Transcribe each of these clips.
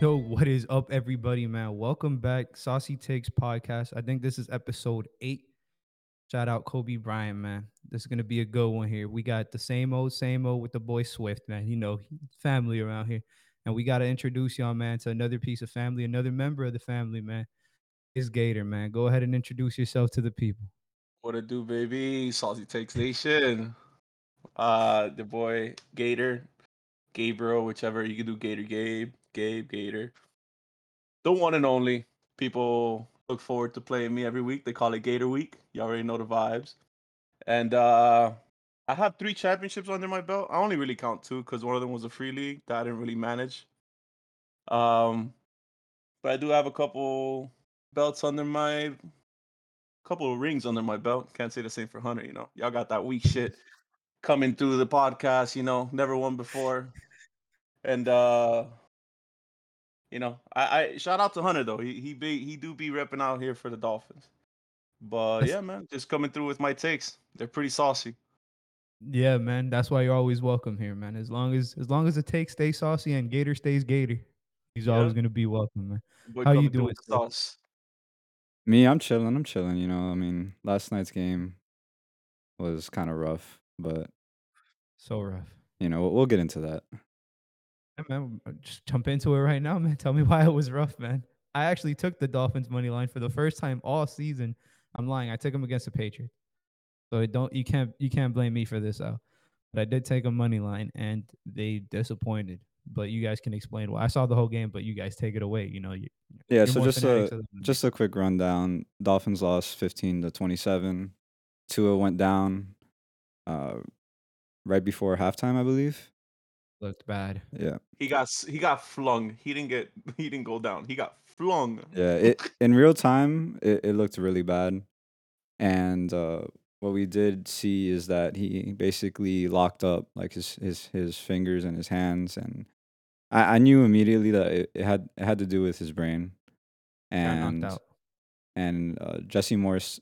Yo, what is up, everybody, man? Welcome back, Saucy Takes Podcast. I think this is episode eight. Shout out Kobe Bryant, man. This is gonna be a good one here. We got the same old, same old with the boy Swift, man. You know, family around here, and we gotta introduce y'all, man, to another piece of family, another member of the family, man. Is Gator, man. Go ahead and introduce yourself to the people. What it do, baby? Saucy Takes Nation. Uh, the boy Gator, Gabriel, whichever you can do. Gator, Gabe, Gabe, Gator. The one and only. People look forward to playing me every week. They call it Gator Week. You already know the vibes. And uh, I have three championships under my belt. I only really count two because one of them was a free league that I didn't really manage. Um, but I do have a couple belts under my couple of rings under my belt. Can't say the same for Hunter, you know. Y'all got that weak shit coming through the podcast, you know, never won before. And uh you know, I, I shout out to Hunter though. He he be he do be repping out here for the Dolphins. But yeah, man, just coming through with my takes. They're pretty saucy. Yeah, man. That's why you're always welcome here, man. As long as as long as the take stays saucy and Gator stays Gator, he's Yeah. always gonna be welcome, man. Boy How you doing, with the Swift? sauce. Me, I'm chilling. I'm chilling. You know, I mean, last night's game was kind of rough, but So rough. you know, we'll, we'll get into that. Yeah, man, uh, just jump into it right now, man. Tell me why it was rough, man. I actually took the Dolphins money line for the first time all season. I'm lying. I took them against the Patriots. So it don't you can't you can't blame me for this though. But I did take a money line and they disappointed. But you guys can explain why. I saw the whole game, but you guys take it away. You know, you, Yeah. So just a just a quick rundown. Dolphins lost 15 to 27. Tua went down uh, right before halftime, I believe. Looked bad. Yeah. He got he got flung. He didn't get he didn't go down. He got flung. Yeah. It in real time, it, it looked really bad, and uh, what we did see is that he basically locked up like his his his fingers and his hands, and I, I knew immediately that it, it had it had to do with his brain, and and uh, Jesse Morse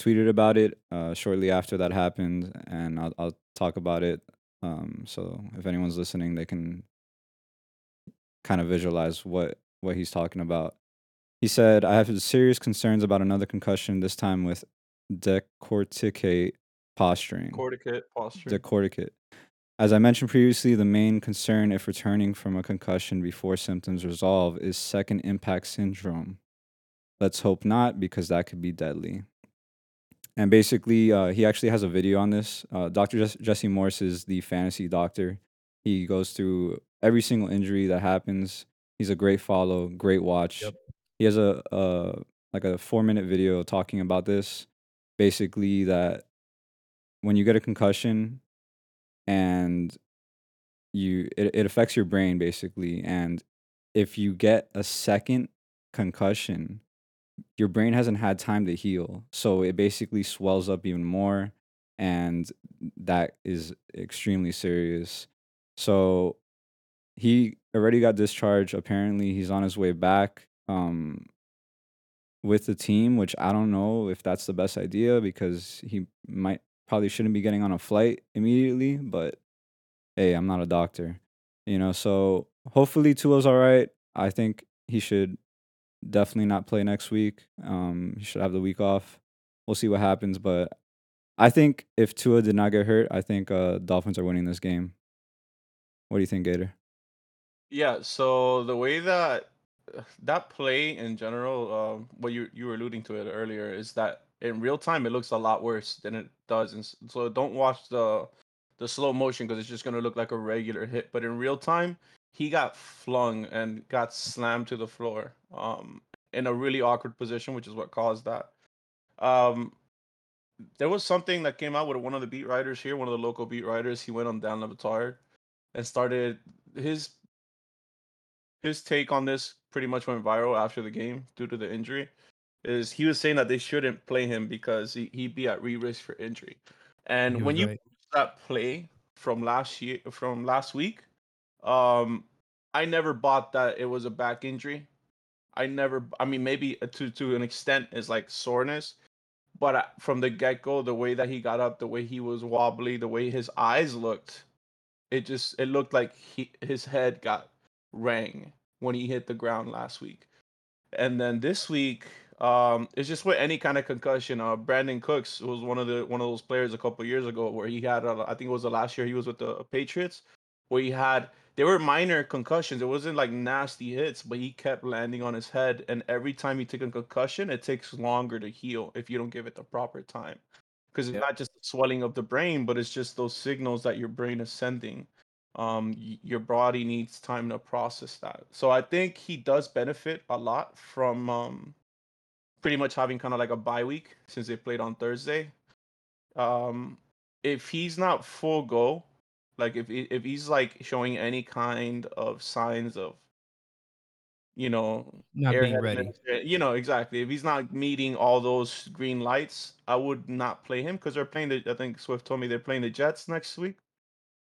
tweeted about it uh, shortly after that happened, and I'll, I'll talk about it. Um, so if anyone's listening, they can kind of visualize what what he's talking about. He said, "I have serious concerns about another concussion. This time with decorticate posturing." Corticate posture. Decorticate. As I mentioned previously, the main concern if returning from a concussion before symptoms resolve is second impact syndrome. Let's hope not, because that could be deadly. And basically, uh, he actually has a video on this. Uh, Dr. Jess- Jesse Morse is the fantasy doctor. He goes through every single injury that happens. He's a great follow, great watch. Yep. He has a, a like a four minute video talking about this. Basically, that when you get a concussion and you it, it affects your brain basically and if you get a second concussion your brain hasn't had time to heal. So it basically swells up even more and that is extremely serious. So he already got discharged. Apparently he's on his way back um with the team which i don't know if that's the best idea because he might probably shouldn't be getting on a flight immediately but hey i'm not a doctor you know? So hopefully Tua's all right. I think he should definitely not play next week. Um he should have the week off. We'll see what happens but i think if Tua did not get hurt i think uh dolphins are winning this game. What do you think gator? Yeah, so the way that that play in general, um, what you you were alluding to it earlier, is that in real time it looks a lot worse than it does, and so don't watch the the slow motion because it's just gonna look like a regular hit. But in real time, he got flung and got slammed to the floor, um, in a really awkward position, which is what caused that. Um, there was something that came out with one of the beat writers here, one of the local beat writers. He went on Dan Le Batard and started his his take on this pretty much went viral after the game due to the injury. Is he was saying that they shouldn't play him because he, he'd be at re risk for injury. And when was you watch that play from last year from last week, um, I never bought that it was a back injury. I never I mean maybe uh, to to an extent is like soreness, but from the get go, the way that he got up, the way he was wobbly, the way his eyes looked, it just it looked like he his head got rang when he hit the ground last week. And then this week, um, it's just with any kind of concussion. Uh, Brandin Cooks was one of the one of those players a couple years ago where he had, uh, I think it was the last year he was with the Patriots, where he had they were minor concussions. It wasn't like nasty hits, but he kept landing on his head. And every time you take a concussion, it takes longer to heal if you don't give it the proper time. Because it's Yeah. not just the swelling of the brain, but it's just those signals that your brain is sending. Um, your body needs time to process that. So I think he does benefit a lot from um, pretty much having kind of like a bye week since they played on Thursday. Um, if he's not full go, like if if he's like showing any kind of signs of, you know, Not being ready. uh, you know exactly. If he's not meeting all those green lights, I would not play him because they're playing the. I think Swift told me they're playing the Jets next week.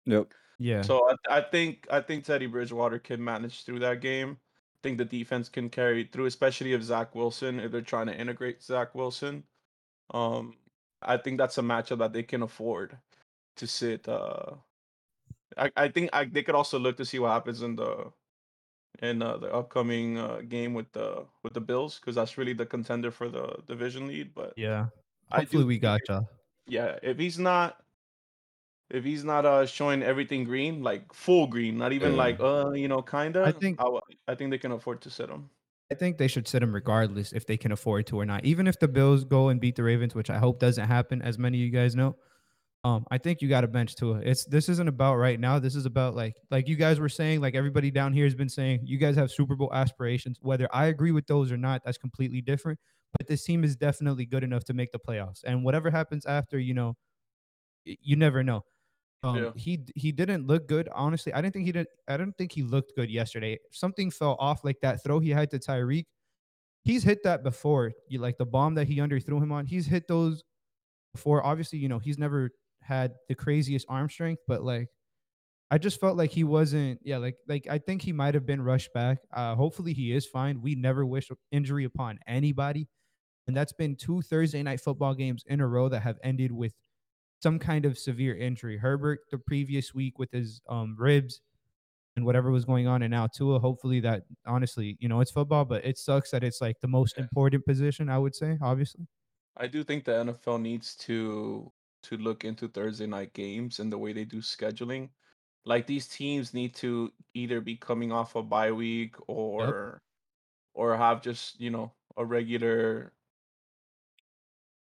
Yep. Yeah. So I, I think I think Teddy Bridgewater can manage through that game. I think the defense can carry through, especially if Zach Wilson, if they're trying to integrate Zach Wilson. Um, I think that's a matchup that they can afford to sit. Uh, I, I think I, they could also look to see what happens in the in uh, the upcoming uh, game with the with the Bills because that's really the contender for the division lead. But yeah. I Hopefully do we got y'all. yeah, if he's not if he's not uh showing everything green, like full green, not even Yeah. like uh you know kinda, I think- I, w- I think they can afford to sit him. I think they should sit him regardless if they can afford to or not. Even if the Bills go and beat the Ravens, which I hope doesn't happen, as many of you guys know. Um, I think you got to bench Tua. It's this isn't about right now. This is about like like you guys were saying, like everybody down here has been saying, you guys have Super Bowl aspirations. Whether I agree with those or not, that's completely different. But this team is definitely good enough to make the playoffs. And whatever happens after, you know, you never know. Um, Yeah. he he didn't look good. Honestly, I didn't think he did. I don't think he looked good yesterday. Something fell off, like that throw he had to Tyreek. He's hit that before. You like the bomb that he underthrew him on. He's hit those before. Obviously, you know he's never had the craziest arm strength, but like I just felt like he wasn't. Yeah, like like I think he might have been rushed back. Uh, hopefully he is fine. We never wish injury upon anybody, and that's been two Thursday night football games in a row that have ended with some kind of severe injury. Herbert the previous week with his um ribs and whatever was going on, and now Tua. Hopefully that honestly, you know, it's football, but it sucks that it's like the most Yeah. important position. I would say, obviously. I do think the NFL needs to to look into Thursday night games and the way they do scheduling. Like these teams need to either be coming off a bye week or or have just, you know, a regular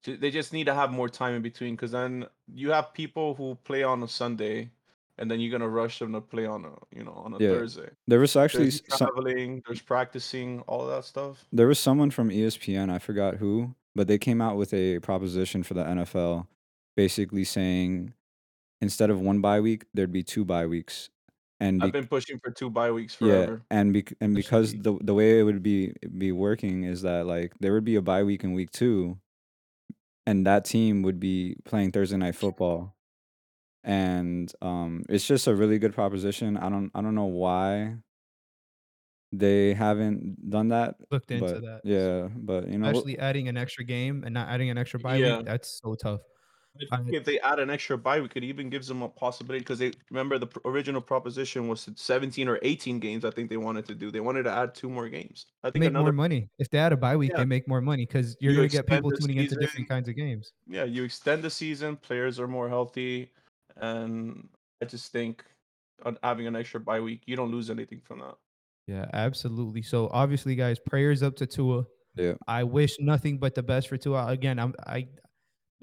they just need to have more time in between because then you have people who play on a Sunday and then you're gonna rush them to play on a you know on a Yeah. Thursday. There was actually There's s- some, traveling, there's practicing, all of that stuff. there was someone from ESPN, I forgot who, but they came out with a proposition for the NFL basically saying instead of one bye week, there'd be two bye weeks. And I've been pushing for two bye weeks forever. yeah, and bec- and because be- the the way it would be be working is that like there would be a bye week in week 2 and that team would be playing Thursday night football. And um it's just a really good proposition. I don't I don't know why they haven't done that. Looked into but that. Yeah, but you know we'll- adding an extra game and not adding an extra bye Yeah. week. That's so tough. I think if they add an extra bye we could even gives them a possibility because they remember the original proposition was 17 or 18 games. I think they wanted to do. They wanted to add two more games. I think make another more money. If they add a bye week, Yeah. they make more money because you're You gonna get people the tuning into different kinds of games. yeah, you extend the season, players are more healthy, and I just think on having an extra bye week, you don't lose anything from that. Yeah, absolutely. So obviously, guys, prayers up to Tua. Yeah. I wish nothing but the best for Tua. Again, I'm I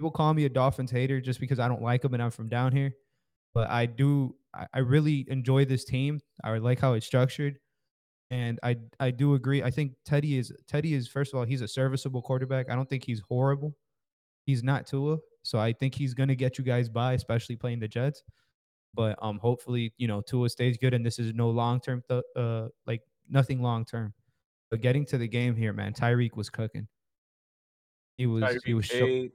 people call me a Dolphins hater just because I don't like them and I'm from down here. But I do I, I really enjoy this team. I like how it's structured. And I I do agree. I think Teddy is Teddy is first of all, he's a serviceable quarterback. I don't think he's horrible. He's not Tua. So I think he's gonna get you guys by, especially playing the Jets. But um hopefully, you know, Tua stays good and this is no long term th- uh like nothing long term. But getting to the game here, man, Tyreek was cooking. He was he was eight,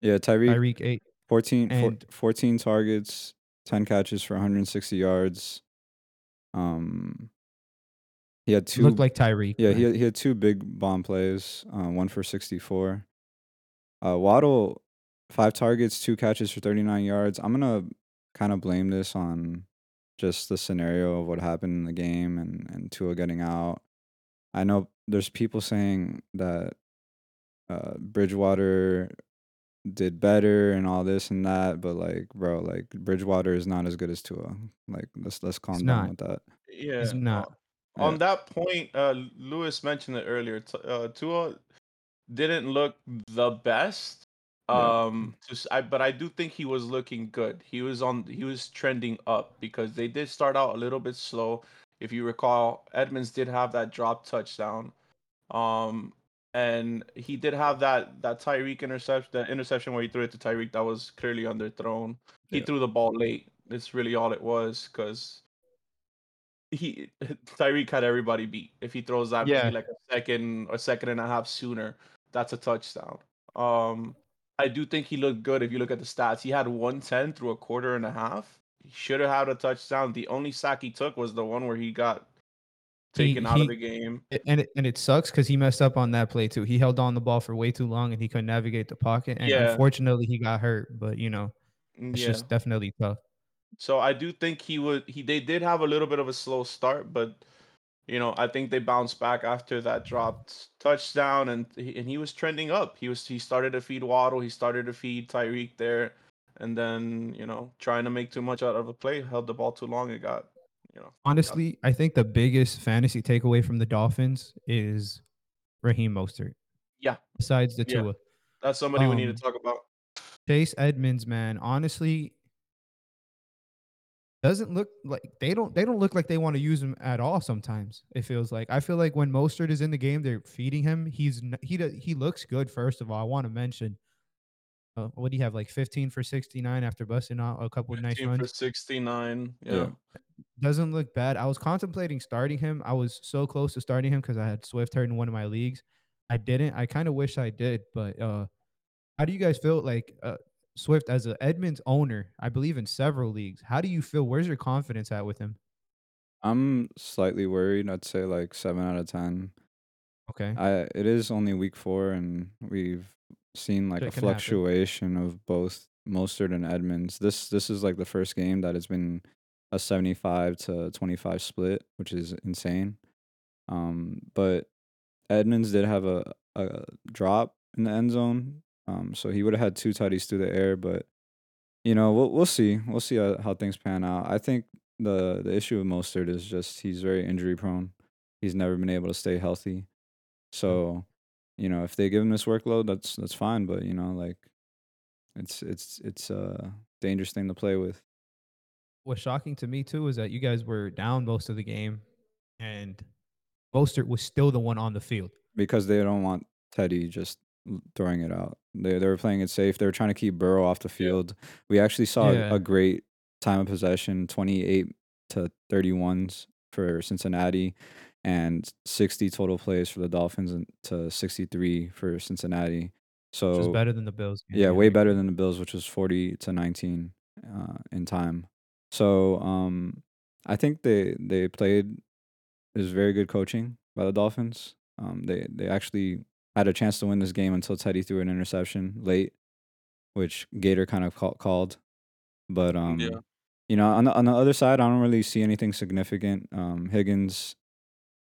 yeah, Tyreek Tyreek eight. 14, And- 14 targets, 10 catches for 160 yards. Um he had two looked like Tyreek. Yeah, he had, he had two big bomb plays, uh, one for 64. Uh, Waddle, five targets, two catches for 39 yards. I'm going to kind of blame this on just the scenario of what happened in the game and and Tua getting out. I know there's people saying that uh, Bridgewater did better and all this and that, but like, bro, like Bridgewater is not as good as Tua. Like, let's let's calm He's down not. with that. Yeah. He's not. uh, Yeah. on that point, uh, Lewis mentioned it earlier. Uh, Tua didn't look the best. Yeah. Um, to, s- I, but I do think he was looking good. He was on. He was trending up because they did start out a little bit slow. If you recall, Edmonds did have that drop touchdown. Um, and he did have that that Tyreek interception, that interception where he threw it to Tyreek that was clearly underthrown. He Yeah. threw the ball late. That's really all it was because he Tyreek had everybody beat. If he throws that Yeah. like a second or second and a half sooner, that's a touchdown. Um, I do think he looked good. If you look at the stats, he had 110 through a quarter and a half. He should have had a touchdown. The only sack he took was the one where he got He- taken out he- of the game. And it, and it sucks because he messed up on that play too. He held on the ball for way too long and he couldn't navigate the pocket. And Yeah. unfortunately, he got hurt. But you know, mm, it's Yeah. just definitely tough. So I do think he would. He they did have a little bit of a slow start, but you know I think they bounced back after that dropped touchdown, and he, and he was trending up. He was he started to feed Waddle, he started to feed Tyreek there, and then you know trying to make too much out of a play, held the ball too long, it got you know Honestly, I think the biggest fantasy takeaway from the Dolphins is Raheem Mostert. Yeah. Besides the Yeah. Tua. that's somebody we need Um, to talk about. Chase Edmonds, man, honestly, doesn't look like they don't they don't look like they want to use him at all. Sometimes it feels like I feel like when Mostert is in the game, they're feeding him. He's he does, he looks good. First of all, I want to mention. Uh, what do you have like 15 for 69 after busting out a couple of nice 15 for 69. Yeah. Yeah. Doesn't look bad. I was contemplating starting him. I was so close to starting him because I had Swift hurt in one of my leagues. I didn't. I kind of wish I did, but uh, how do you guys feel like uh, Swift as an Edmonds owner? I believe in several leagues. How do you feel? Where's your confidence at with him? I'm slightly worried. I'd say like seven out of ten. Okay. I it is only week four, and we've seen like a fluctuation of both Mostert and Edmonds. This this is like the first game that it's been a seventy five to twenty five split, which is insane. Um, but Edmonds did have a a drop in the end zone, um, so he would have had two tutties through the air. But you know, we'll we'll see. We'll see how, how things pan out. I think the the issue with Mostert is just he's very injury prone. He's never been able to stay healthy. So, you know, if they give him this workload, that's that's fine. But you know, like, it's it's it's a dangerous thing to play with. What's shocking to me too is that you guys were down most of the game, and Mostert was still the one on the field. because they don't want Teddy just throwing it out. They they were playing it safe. They were trying to keep Burrow off the field. We actually saw Yeah. a great time of possession, 28 to 31s for Cincinnati and 60 total plays for the Dolphins and to 63 for Cincinnati. So Which is better than the Bills. game, yeah, way better than the Bills, which was 40 to 19 uh, in time. So um, I think they they played it was very good coaching by the Dolphins. Um, they they actually had a chance to win this game until Teddy threw an interception late, which Gator kind of call, called. But um, Yeah. you know, on the on the other side, I don't really see anything significant. Um, Higgins,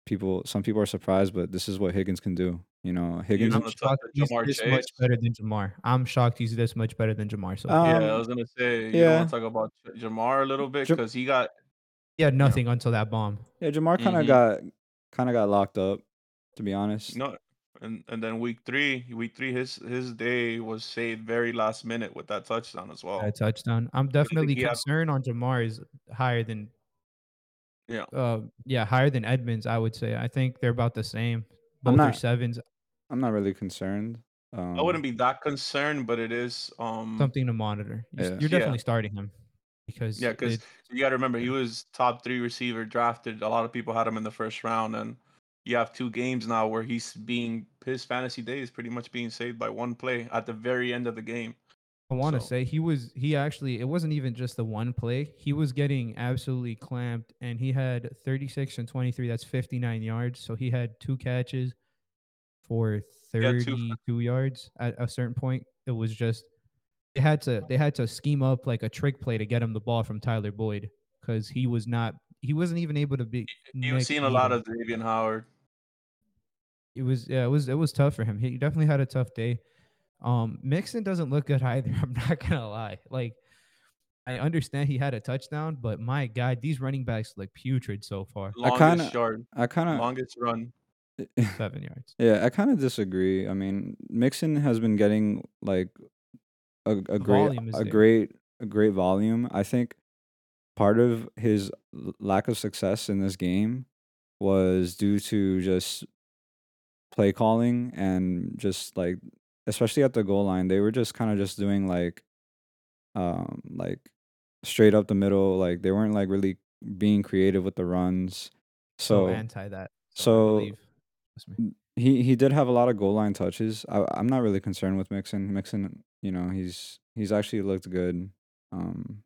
people, some people are surprised, but this is what Higgins can do. You know, Higgins. on I'm shocked he's Ja'Marr this Chase. much better than Ja'Marr. I'm shocked he's this much better than Ja'Marr. So Uh, yeah, Um, I was gonna say you yeah. want to talk about Ja'Marr a little bit Jam- because he got he had nothing until that bomb. Yeah, Ja'Marr kind of Mhm. got kind of got locked up, to be honest. no, and and then week three, week three, his his day was saved very last minute with that touchdown as well. A touchdown. I'm definitely he had- concerned on Ja'Marr is higher than Yeah. uh yeah, higher than Edmonds, I would say. I think they're about the same. I'm Both are sevens. I'm not really concerned. Um, I wouldn't be that concerned, but it is um Something to monitor. You s- Yeah. You're Yeah. definitely starting him because yeah, because you got to remember he was top three receiver drafted. A lot of people had him in the first round, and you have two games now where he's being his fantasy day is pretty much being saved by one play at the very end of the game. I want to So- say he was he actually it wasn't even just the one play. He was getting absolutely clamped and he had 36 and 23. That's 59 yards. So he had two catches for Yeah, 32 yards at a certain point. It was just they had to they had to scheme up like a trick play to get him the ball from Tyler Boyd because he was not. He wasn't even able to be. You've seen a lot of Xavien Howard. It was yeah, it was it was tough for him. He definitely had a tough day. Um, Mixon doesn't look good either. I'm not gonna lie. Like, I understand he had a touchdown, but my God, these running backs look putrid so far. I Longest kinda- yard, I kind of longest run. Seven yards. Yeah, I kind of disagree. I mean, Mixon has been getting like a, a great volume a there. great a great volume. I think part of his lack of success in this game was due to just play calling and just like especially at the goal line, they were just kind of just doing like um like straight up the middle, like they weren't like really being creative with the runs. So, So anti that. So- me. he he did have a lot of goal line touches. I, I'm not really concerned with Mixon. Mixon, you know, he's he's actually looked good. Um,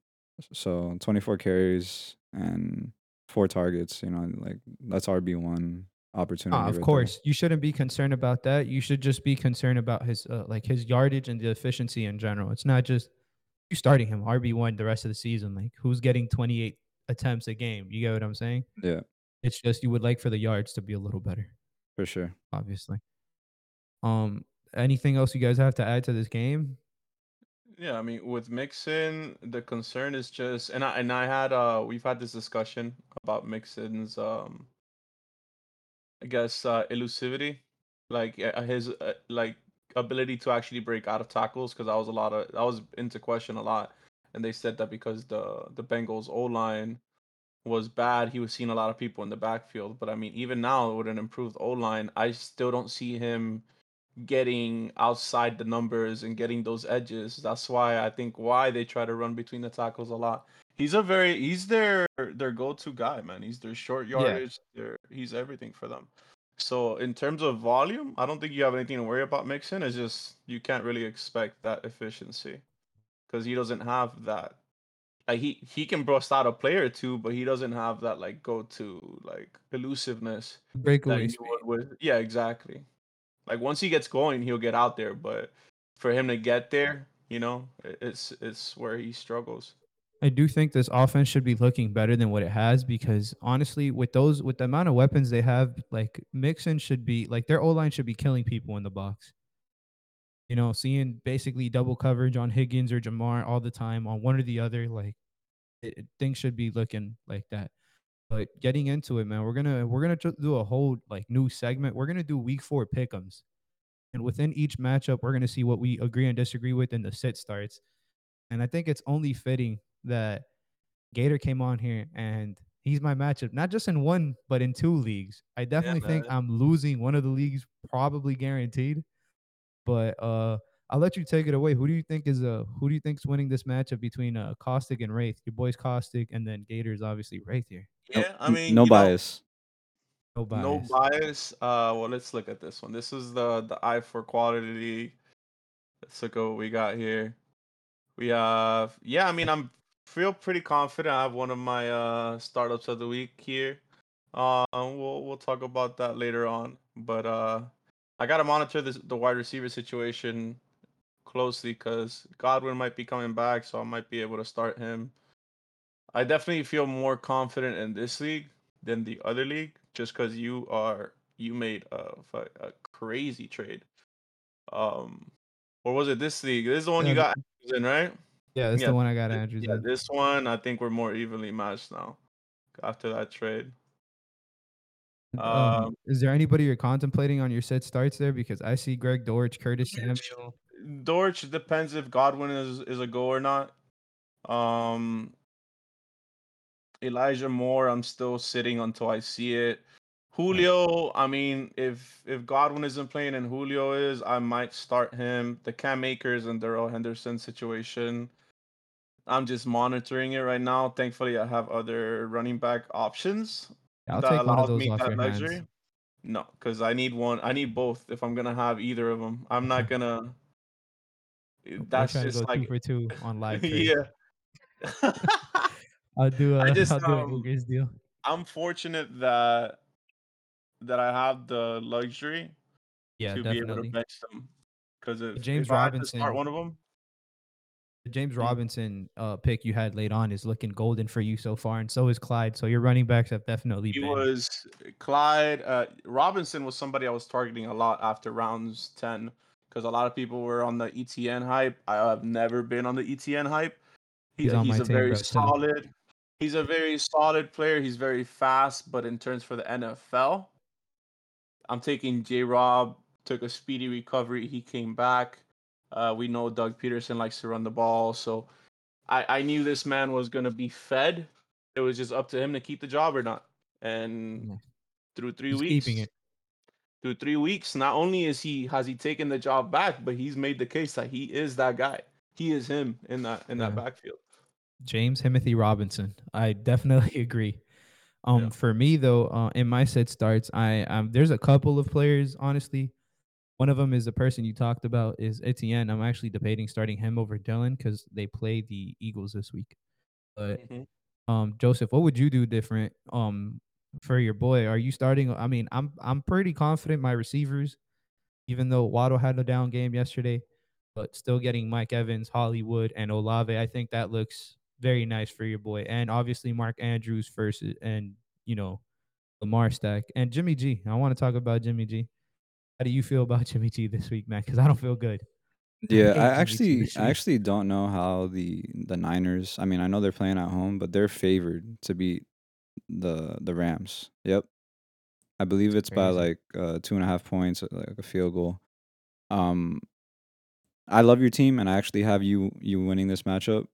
so 24 carries and four targets. You know, like that's RB one opportunity. Right of there. course, you shouldn't be concerned about that. You should just be concerned about his uh, like his yardage and the efficiency in general. It's not just you starting him RB one the rest of the season. Like who's getting 28 attempts a game? You get what I'm saying? Yeah, It's just you would like for the yards to be a little better, for sure. obviously. Um, anything else you guys have to add to this game? Yeah, I mean, with Mixon, the concern is just, and I and I had uh, we've had this discussion about Mixon's um, I guess uh, elusivity, like uh, his uh, like ability to actually break out of tackles, because I was a lot of I was into question a lot, and they said that because the the Bengals O line was bad, he was seeing a lot of people in the backfield. But I mean, even now with an improved O line, I still don't see him getting outside the numbers and getting those edges. That's why I think why they try to run between the tackles a lot. He's a very he's their their go-to guy, man. He's their short Yeah. yardage. Their he's everything for them. So in terms of volume, I don't think you have anything to worry about Mixon. It's just you can't really expect that efficiency because he doesn't have that. Like he he can bust out a player or two, but he doesn't have that like go-to like elusiveness Breakaway yeah exactly like once he gets going he'll get out there but for him to get there you know it's it's where he struggles I do think this offense should be looking better than what it has because honestly, with those with the amount of weapons they have, like Mixon should be like their O line should be killing people in the box. You know, seeing basically double coverage on Higgins or Ja'Marr all the time on one or the other, like it, things should be looking like that. But getting into it, man, we're gonna we're gonna do a whole like new segment. We're gonna do week four pickums, and within each matchup, we're gonna see what we agree and disagree with in the sit starts. And I think it's only fitting that Gator came on here and he's my matchup, not just in one, but in two leagues. I definitely think. I'm losing one of the leagues, probably guaranteed. But uh I'll let you take it away. Who do you think is uh who do you think's winning this matchup between uh Caustic and Wraith? Your boys Caustic and then Gator's obviously Wraith here. No- yeah i n- mean no you know, bias. No bias. no bias uh well let's look at this one this is the the eye for quality let's look at what we got here we have yeah i mean i'm feel pretty confident. I have one of my uh startups of the week here. Uh we'll we'll talk about that later on. But uh i gotta monitor this the wide receiver situation closely because godwin might be coming back so i might be able to start him. I definitely feel more confident in this league than the other league just because you are you made a, a crazy trade. Um or was it this league? This is the one you got in right Yeah, that's yeah, the one I got Andrews yeah, this one I think we're more evenly matched now after that trade. Um, um, is there anybody you're contemplating on your set starts there? Because I see Greg Dortch, Curtis Samuel. Dortch depends if Godwin is is a go or not. Um, Elijah Moore, I'm still sitting until I see it. Julio, I mean, if if Godwin isn't playing and Julio is, I might start him. The Cam Akers and Darrell Henderson situation. I'm just monitoring it right now. Thankfully, I have other running back options I'll that take one of allows those me off your luxury. hands. No, because I need one. I need both if I'm gonna have either of them. I'm not gonna. That's try to just go two like for two on live yeah. I'll do a, I just, will do a um, deal. I'm fortunate that that I have the luxury Yeah, to be able to bench them. Because if, James if I had to start Robinson- one of them, The James Mm. Robinson uh, pick you had late on is looking golden for you so far, and so is Clyde. So your running backs have definitely He been. was Clyde. Uh, Robinson was somebody I was targeting a lot after rounds 10 because a lot of people were on the Etienne hype. I have never been on the Etienne hype. He- He's on he's my a team, very bro, too. solid. He's a very solid player. He's very fast, but in terms for the NFL, I'm taking J. Rob. Took a speedy recovery. He came back. Uh, we know Doug Pederson likes to run the ball, so I, I knew this man was gonna be fed. It was just up to him to keep the job or not. And Yeah. through three He's weeks, keeping it. through three weeks, not only is he has he taken the job back, but he's made the case that he is that guy. He is him in that in that backfield. James Timothy Robinson. I definitely agree. Um, Yeah. for me though, uh, in my set starts, I um, there's a couple of players. Honestly, one of them is the person you talked about is Etienne. I'm actually debating starting him over Dylan because they play the Eagles this week. But Mhm. um, Joseph, what would you do different um for your boy? Are you starting? I mean, I'm I'm pretty confident my receivers, even though Waddle had a down game yesterday, but still getting Mike Evans, Hollywood, and Olave. I think that looks very nice for your boy, and obviously Mark Andrews first, and you know Lamar stack and Jimmy G. I want to talk about Jimmy G. How do you feel about Jimmy G this week, man? Because I don't feel good. Yeah, hate I actually I actually don't know how the the Niners. I mean, I know they're playing at home, but they're favored to beat the the Rams. Yep, I believe it's by like uh, two and a half points, like a field goal. Um, I love your team, and I actually have you you winning this matchup.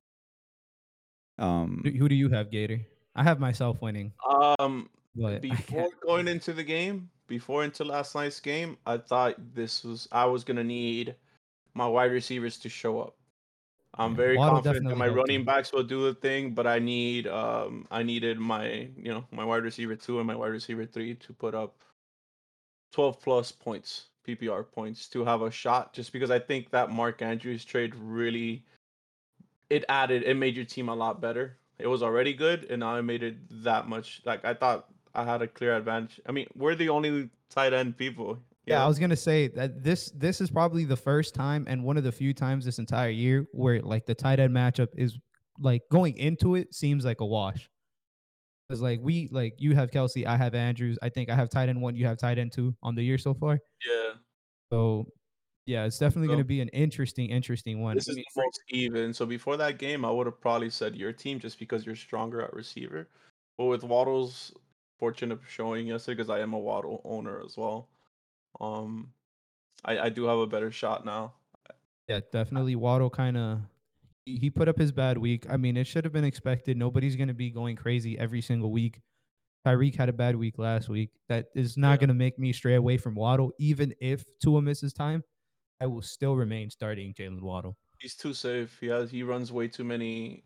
Um, Who who do you have, Gator? I have myself winning, Um, but before going into the game, before into last night's game, I thought this was I was gonna need my wide receivers to show up. I'm Yeah, very confident that my running backs will do the thing, but I need um I needed my you know my wide receiver two and my wide receiver three to put up 12 plus points PPR points to have a shot. Just because I think that Mark Andrews trade really it added it made your team a lot better. It was already good, and now it made it that much. Like I thought I had a clear advantage. I mean, we're the only tight end people. you Yeah, I was gonna say that this this is probably the first time and one of the few times this entire year where like the tight end matchup is like going into it seems like a wash. Because like we like you have Kelce, I have Andrews. I think I have tight end one, you have tight end two on the year so far. yeah. So yeah, it's definitely So- gonna be an interesting, interesting one. This is the most even. So before that game, I would have probably said your team just because you're stronger at receiver. But with Waddle's fortune of showing yesterday, because I am a Waddle owner as well, um, I, I do have a better shot now. Yeah, definitely. Waddle kind of he put up his bad week. I mean, it should have been expected. Nobody's gonna be going crazy every single week. Tyreek had a bad week last week. That is not Yeah. gonna make me stray away from Waddle. Even if Tua misses time, I will still remain starting Jalen Waddle. He's too safe. He has he runs way too many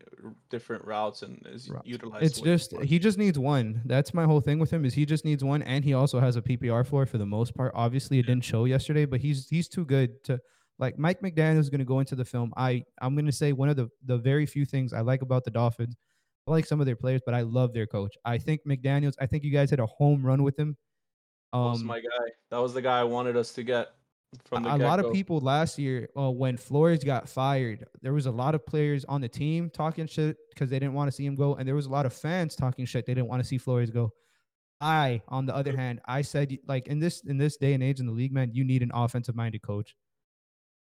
different routes and is Routes. utilized. It's just he just needs one. That's my whole thing with him is he just needs one, and he also has a PPR floor for the most part. Obviously, it didn't show yesterday, but he's he's too good to like Mike McDaniel is going to go into the film. I I'm going to say one of the the very few things I like about the Dolphins. I like some of their players, but I love their coach. I think McDaniel's. I think you guys hit a home run with him. That was Um, my guy. That was the guy I wanted us to get from a lot of people last year, uh, when Flores got fired, there was a lot of players on the team talking shit because they didn't want to see him go, and there was a lot of fans talking shit. They didn't want to see Flores go. I, on the other hand, I said like in this in this day and age in the league, man, you need an offensive minded coach.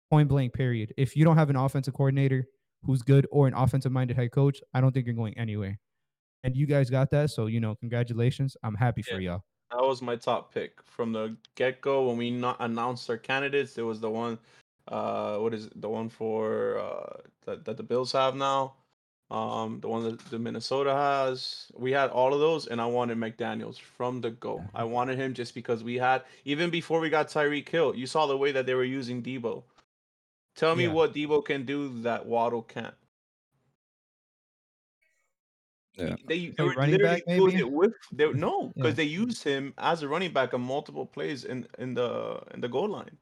Point blank, period. If you don't have an offensive coordinator who's good or an offensive minded head coach, I don't think you're going anywhere. And you guys got that, so you know, congratulations. I'm happy for y'all. That was my top pick from the get go when we not announced our candidates. It was the one, uh, what is it? The one for uh that, that the Bills have now, um, the one that the Minnesota has. We had all of those, and I wanted McDaniel's from the go. I wanted him just because we had even before we got Tyreek Hill. You saw the way that they were using Deebo. Tell me Yeah. what Deebo can do that Waddle can't. Yeah. They, they were running literally back, maybe? it with they no because Yeah. they used him as a running back on multiple plays in in the in the goal line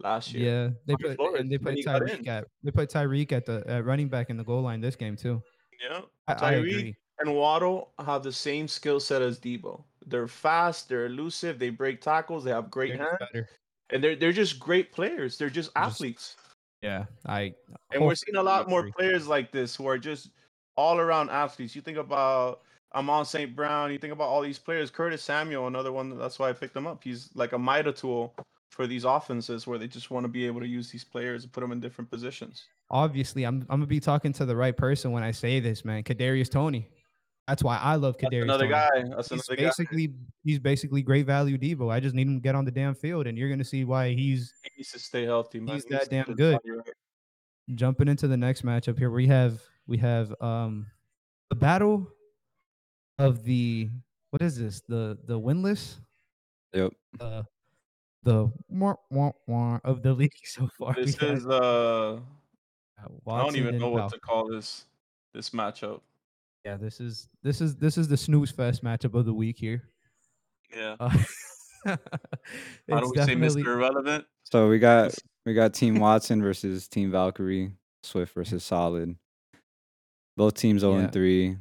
last year. Yeah, they Tommy put Flores, and they when put Tyreek at they put Tyreek at the at running back in the goal line this game too. Yeah, I, I Tyreek agree. and Waddle have the same skill set as Deebo. They're fast, they're elusive, they break tackles, they have great They're hands, better. and they're they're just great players. They're just Just- athletes. Yeah, I And we're seeing a lot more players like this who are just all around athletes. You think about Amon St. Brown, you think about all these players. Curtis Samuel, another one. That's why I picked him up. He's like a Mida tool for these offenses where they just want to be able to use these players and put them in different positions. Obviously, I'm I'm gonna be talking to the right person when I say this, man. Kadarius Toney. That's why I love That's Kadarius another Toney. guy. That's He's another guy. basically he's basically great value Deebo. I just need him to get on the damn field, and you're gonna see why he's He needs to stay healthy, man. He's He that damn good. right. jumping into the next matchup here. We have we have um the battle of the what is this? The the winless Yep. uh the wah, wah, wah of the league so far. We This got, is uh uh, I don't even know what Val. to call this this matchup. Yeah, this is this is this is the snooze fest matchup of the week here. Yeah. Uh, How do we say Mr. Irrelevant? So we got we got Team Watson versus Team Valkyrie, Swift versus Solid. Both teams 0 Yeah. and 3.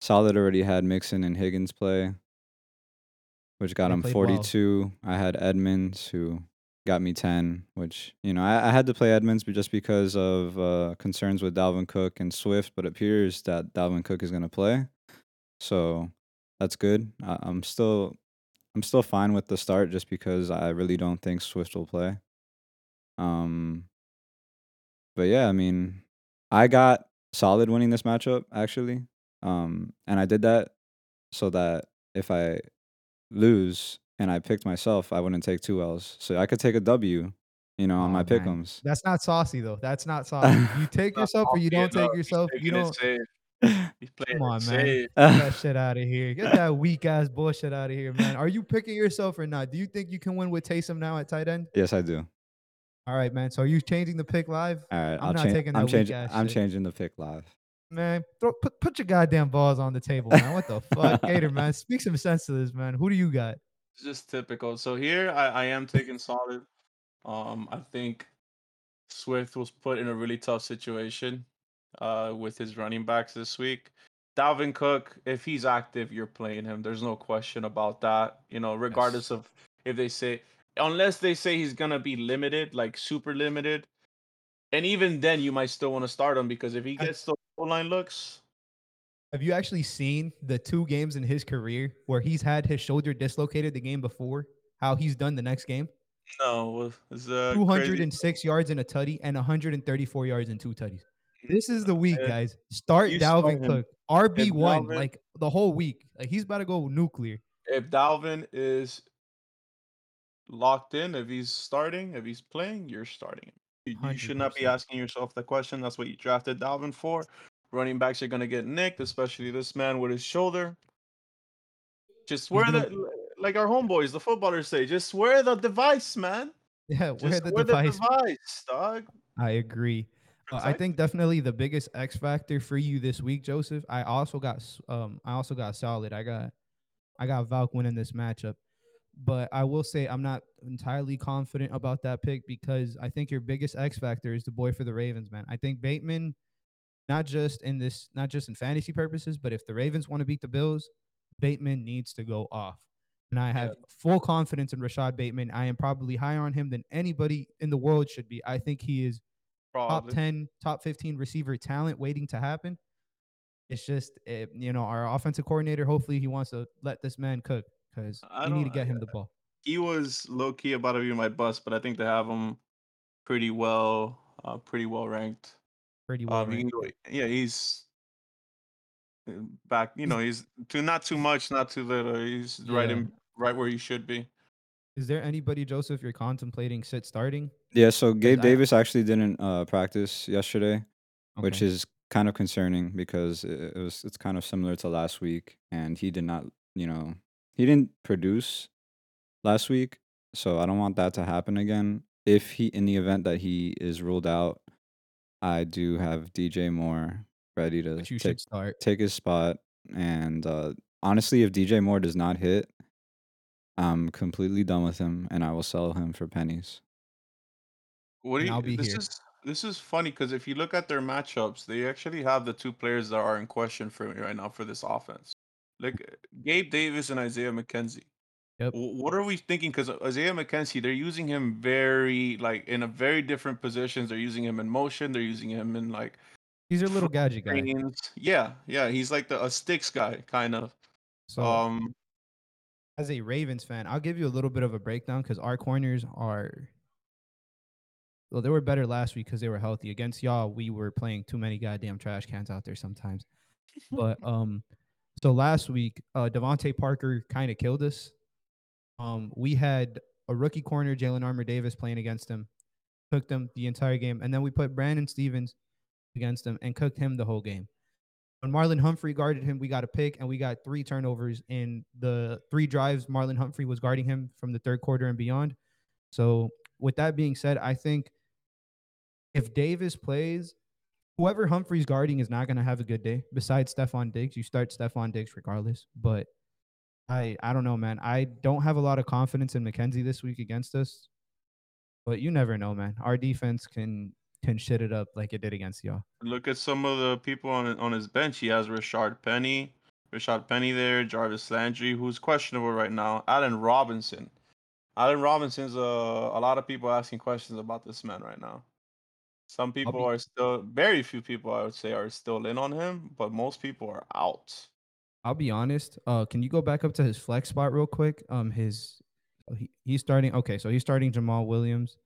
Solid already had Mixon and Higgins play, which got They him played well. 42. I had Edmonds, who got me 10, which, you know, I, I had to play Edmonds but just because of uh, concerns with Dalvin Cook and Swift, but it appears that Dalvin Cook is going to play. So that's good. I, I'm still I'm still fine with the start just because I really don't think Swift will play. Um, but yeah, I mean, I got solid winning this matchup actually. Um, and I did that so that if I lose and I picked myself, I wouldn't take two L's. So I could take a W, you know, on Aw, my pickums. That's not saucy though. That's not saucy. You take yourself or you don't take yourself. You don't. He's playing Come on, man. Get that shit out of here. Get that weak ass bullshit out of here, man. Are you picking yourself or not? Do you think you can win with Taysom now at tight end? yes, I do. All right, man. So are you changing the pick live? All right, I'm I'll not change. taking I'm that weak changing. ass I'm shit. changing the pick live. Man, throw, put put your goddamn balls on the table, man. What the fuck, Gator, man? Speak some sense to this, man. Who do you got? It's just typical. So here I, I am taking solid. Um, I think Swift was put in a really tough situation uh, with his running backs this week. Dalvin Cook, if he's active, you're playing him. There's no question about that. You know, regardless of if they say, unless they say he's gonna be limited, like super limited, and even then you might still want to start him because if he gets the goal line looks, Have you actually seen the two games in his career where he's had his shoulder dislocated the game before? How he's done the next game? no, it's uh, Two hundred crazy. yards in a tutty and 134 yards in two tutties. This is the week, guys. Start you Dalvin. Cook. RB one, like the whole week. Like he's about to go nuclear. if Dalvin is locked in, if he's starting, if he's playing, you're starting. You, you should not be asking yourself the question. That's what you drafted Dalvin for. Running backs are gonna get nicked, especially this man with his shoulder. Just wear the like our homeboys, the footballers say, just wear the device, man. Yeah, where Just the wear device. the device, dog. I agree. Uh, I think definitely the biggest X factor for you this week, Joseph. I also got um I also got solid. I got I got Valk winning this matchup. But I will say I'm not entirely confident about that pick because I think your biggest X factor is the boy for the Ravens, man. I think Bateman, not just in this, not just in fantasy purposes, but if the Ravens want to beat the Bills, Bateman needs to go off. And I have full confidence in Rashod Bateman. I am probably higher on him than anybody in the world should be. I think he is top 10, top 15 receiver talent waiting to happen. It's just, eh, you know, our offensive coordinator, hopefully he wants to let this man cook because I need to get him I- the ball. He was low key about to be my bust, but I think they have him pretty well, uh, pretty well ranked. Pretty well. Um, ranked. can go, yeah, he's uh, back. You know, he's too not too much, not too little. He's right in right where he should be. Is there anybody, Joseph, you're contemplating sit starting? Yeah, so Gabe I- Davis actually didn't uh, practice yesterday, which is kind of concerning because it, it was it's kind of similar to last week, and he did not, you know, he didn't produce last week, so I don't want that to happen again. If he, in the event that he is ruled out, I do have DJ Moore ready to But you take should start. take his spot. And uh, honestly, if DJ Moore does not hit, I'm completely done with him, and I will sell him for pennies. What do you? I'll be this here. is this is funny because if you look at their matchups, they actually have the two players that are in question for me right now for this offense. Like Gabe Davis and Isaiah McKenzie. Yep. What are we thinking? Because Isaiah McKenzie, they're using him very like in a very different positions. They're using him in motion. They're using him in like He's a little gadget guy. screens. Yeah, yeah. He's like the a sticks guy, kind of. So Um, as a Ravens fan, I'll give you a little bit of a breakdown because our corners are well, they were better last week because they were healthy. Against y'all, we were playing too many goddamn trash cans out there sometimes. But um, so last week, uh, DeVante Parker kind of killed us. Um, we had a rookie corner, Jalyn Armour-Davis, playing against him, cooked him the entire game, and then we put Brandon Stephens against him and cooked him the whole game. When Marlon Humphrey guarded him, we got a pick and we got three turnovers in the three drives. Marlon Humphrey was guarding him from the third quarter and beyond. So, with that being said, I think if Davis plays, whoever Humphrey's guarding is not going to have a good day. Besides Stefon Diggs, you start Stefon Diggs regardless. But I, I don't know, man. I don't have a lot of confidence in McKenzie this week against us. But you never know, man. Our defense can can shit it up like it did against y'all. look at some of the people on on his bench. He has Rashard Penny, Rashaad Penny there, Jarvis Landry, who's questionable right now. Allen Robinson. Allen Robinson's a a lot of people asking questions about this man right now. Some people are still very few people I would say are still in on him, but most people are out. I'll be honest. Uh, can you go back up to his flex spot real quick? Um, his oh, he, he's starting. Okay, so he's starting Jamaal Williams,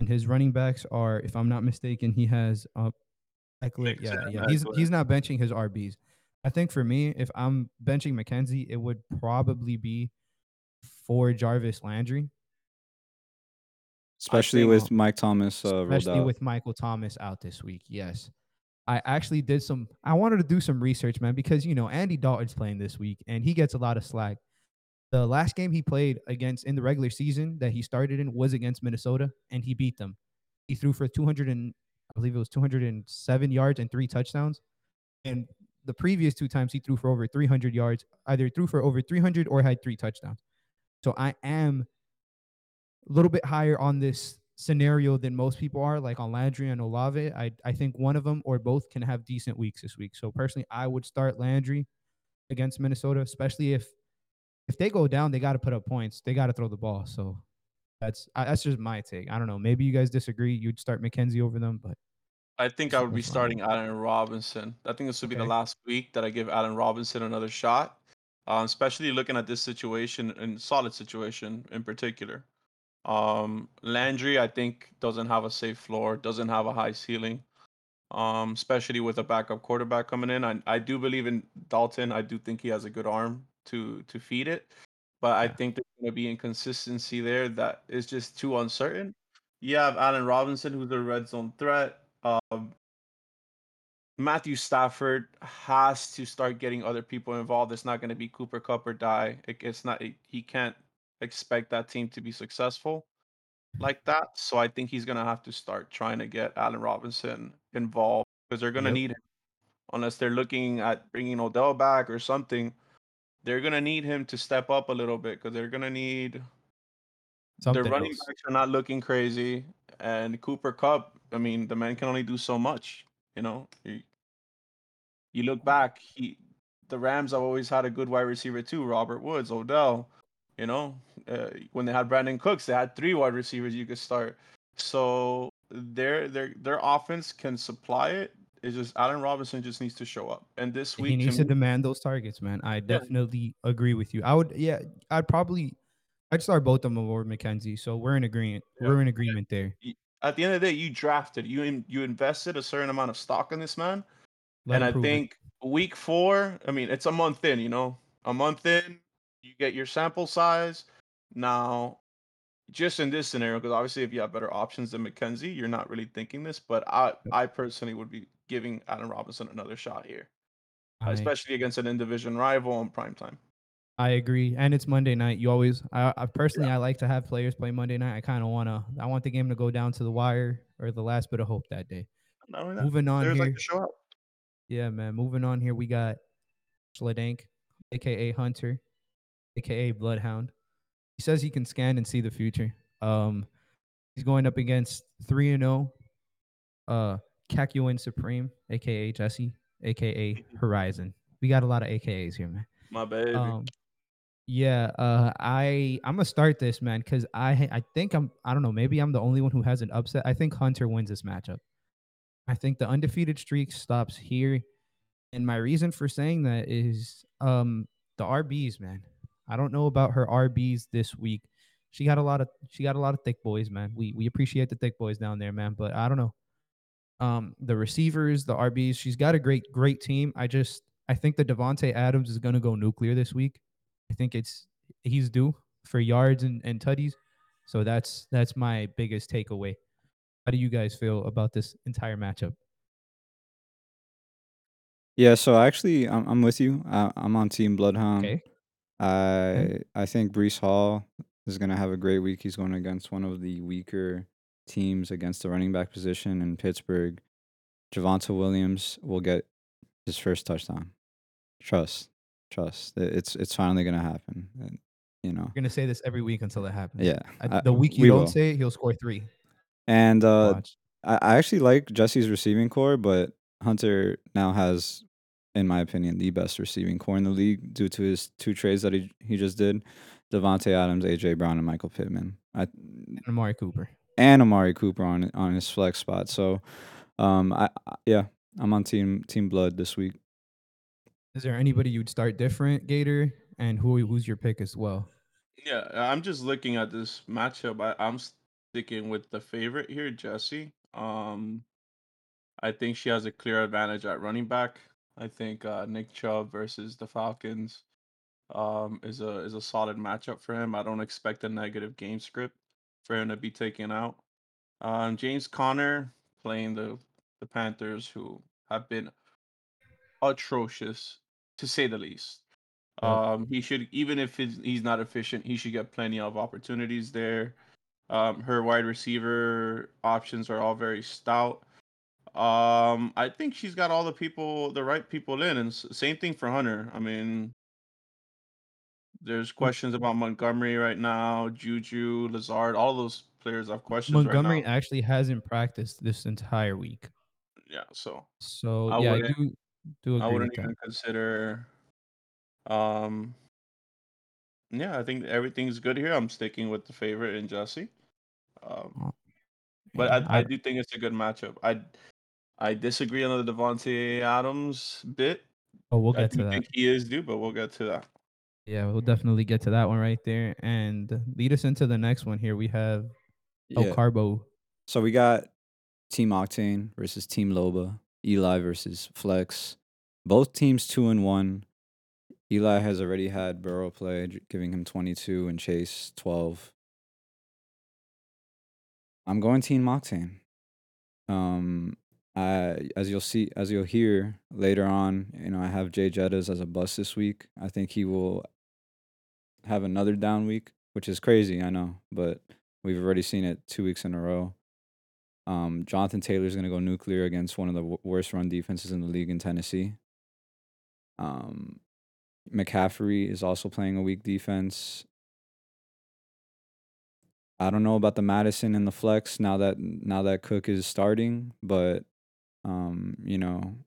and his running backs are, if I'm not mistaken, he has uh, Ekeler. Yeah, yeah. He's he's not benching his RBs. I think for me, if I'm benching McKenzie, it would probably be for Jarvis Landry, especially with Mike Thomas uh, especially out. with Michael Thomas out this week. Yes. I actually did some I wanted to do some research, man, because you know Andy Dalton's playing this week and he gets a lot of slack. The last game he played against in the regular season that he started in was against Minnesota and he beat them. He threw for 200 and I believe it was 207 yards and three touchdowns. And the previous two times he threw for over 300 yards, either threw for over 300 or had three touchdowns. So I am a little bit higher on this scenario than most people are, like on Landry and Olave. I I think one of them or both can have decent weeks this week. So personally, I would start Landry against Minnesota, especially if if they go down, they got to put up points. They got to throw the ball. So that's I, that's just my take. I don't know. Maybe you guys disagree. You'd start McKenzie over them, but I think I would be starting Allen Robinson. I think this would be the last week that I give Allen Robinson another shot, uh, especially looking at this situation and solid situation in particular. Um, Landry, I think, doesn't have a safe floor, doesn't have a high ceiling, um, especially with a backup quarterback coming in. I, I do believe in Dalton. I do think he has a good arm to to feed it, but I Yeah. think there's going to be inconsistency there that is just too uncertain. You have Allen Robinson, who's a red zone threat. Um, Matthew Stafford has to start getting other people involved. It's not going to be Cooper Kupp or die. It, it's not. It, he can't expect that team to be successful mm-hmm. like that. So I think he's going to have to start trying to get Allen Robinson involved because they're going to Yep. need him. Unless they're looking at bringing Odell back or something, they're going to need him to step up a little bit because they're going to need something their running else. backs are not looking crazy, and Cooper Kupp. I mean, the man can only do so much. You know, you, you look mm-hmm. back. He, the Rams have always had a good wide receiver too. Robert Woods, Odell. You know, uh, when they had Brandin Cooks, they had three wide receivers you could start. So their their their offense can supply it. It's just Allen Robinson just needs to show up. And this week, he needs to demand those targets, man. I definitely agree with you. I would, yeah, I'd probably, I'd start both of them over McKenzie. So we're in agreement. Yeah. We're in agreement there. at the end of the day, you drafted, you in, you invested a certain amount of stock in this man. Let and I prove it. think week four, I mean, it's a month in, you know, a month in, you get your sample size. Now, just in this scenario, because obviously, if you have better options than McKenzie, you're not really thinking this. But I, I personally would be giving Adam Robinson another shot here, I, especially against an in division rival on prime time. I agree, and it's Monday night. You always, I, I personally, I like to have players play Monday night. I kind of wanna, I want the game to go down to the wire or the last bit of hope that day. Moving on players here, like show up. yeah, man. Moving on here, we got Schledank, aka Hunter, aka Bloodhound. He says he can scan and see the future. Um, he's going up against three and zero, uh, Kakuin Supreme, aka Jesse, aka Horizon. We got a lot of AKAs here, man. My baby. Um, Yeah, uh, I I'm gonna start this man because I I think I'm I don't know maybe I'm the only one who has an upset. I think Hunter wins this matchup. I think the undefeated streak stops here, and my reason for saying that is um the RBs man. I don't know about her RBs this week. She got a lot of she got a lot of thick boys, man. We we appreciate the thick boys down there, man. But I don't know. Um, the receivers, the RBs, she's got a great great team. I just I think that Davante Adams is gonna go nuclear this week. I think it's he's due for yards and, and tutties. So that's that's my biggest takeaway. How do you guys feel about this entire matchup? Yeah, so actually, I'm I'm with you. I, I'm on Team Bloodhound. Okay. I I think Breece Hall is gonna have a great week. He's going against one of the weaker teams against the running back position in Pittsburgh. Javonte Williams will get his first touchdown. Trust, trust. It's it's finally gonna happen. And, you know, We're gonna say this every week until it happens. yeah. I- the week you we don't will. say it, he'll score three. And uh, I, I actually like Jesse's receiving corps, but Hunter now has, in my opinion, the best receiving corps in the league due to his two trades that he he just did. Davante Adams, AJ Brown, and Michael Pittman. I, And Amari Cooper. and Amari Cooper on on his flex spot. So, um, I, I yeah, I'm on team Team Blood this week. Is there anybody you'd start different, Gator? And who who's your pick as well? Yeah, I'm just looking at this matchup. I, I'm sticking with the favorite here, Jesse. Um, I think she has a clear advantage at running back. I think uh, Nick Chubb versus the Falcons um, is a is a solid matchup for him. I don't expect a negative game script for him to be taken out. Um, James Conner playing the the Panthers, who have been atrocious to say the least. Um, he should even if he's, he's not efficient, he should get plenty of opportunities there. Um, her wide receiver options are all very stout. Um, I think she's got all the people, the right people in, and s- same thing for Hunter. I mean, there's questions about Montgomery right now, Juju, Lazard, all those players have questions Montgomery right now. actually hasn't practiced this entire week. Yeah, so So I yeah, I wouldn't- do do agree I wouldn't with even that. consider. Um, yeah, I think everything's good here. I'm sticking with the favorite in Jesse. Um, but Yeah, I, I do think it's a good matchup. I I disagree on the Davante Adams bit. oh, we'll I get to that. think he is due, but we'll get to that. Yeah, we'll definitely get to that one right there. And lead us into the next one here. We have El Yeah. Carbo. So we got Team Octane versus Team Loba. Eli versus Flex. Both teams two and one. Eli has already had Burrow play, j- giving him 22 and Chase 12. I'm going Team Octane. Um, I as you'll see, as you'll hear later on, you know, I have Jay Jettas as a bust this week. I think he will have another down week, which is crazy, I know, but we've already seen it two weeks in a row. Um, Jonathan is going to go nuclear against one of the w- worst run defenses in the league in Tennessee. Um, McCaffrey is also playing a weak defense. I don't know about the Mattison and the flex now that now that Cook is starting, but um, you know,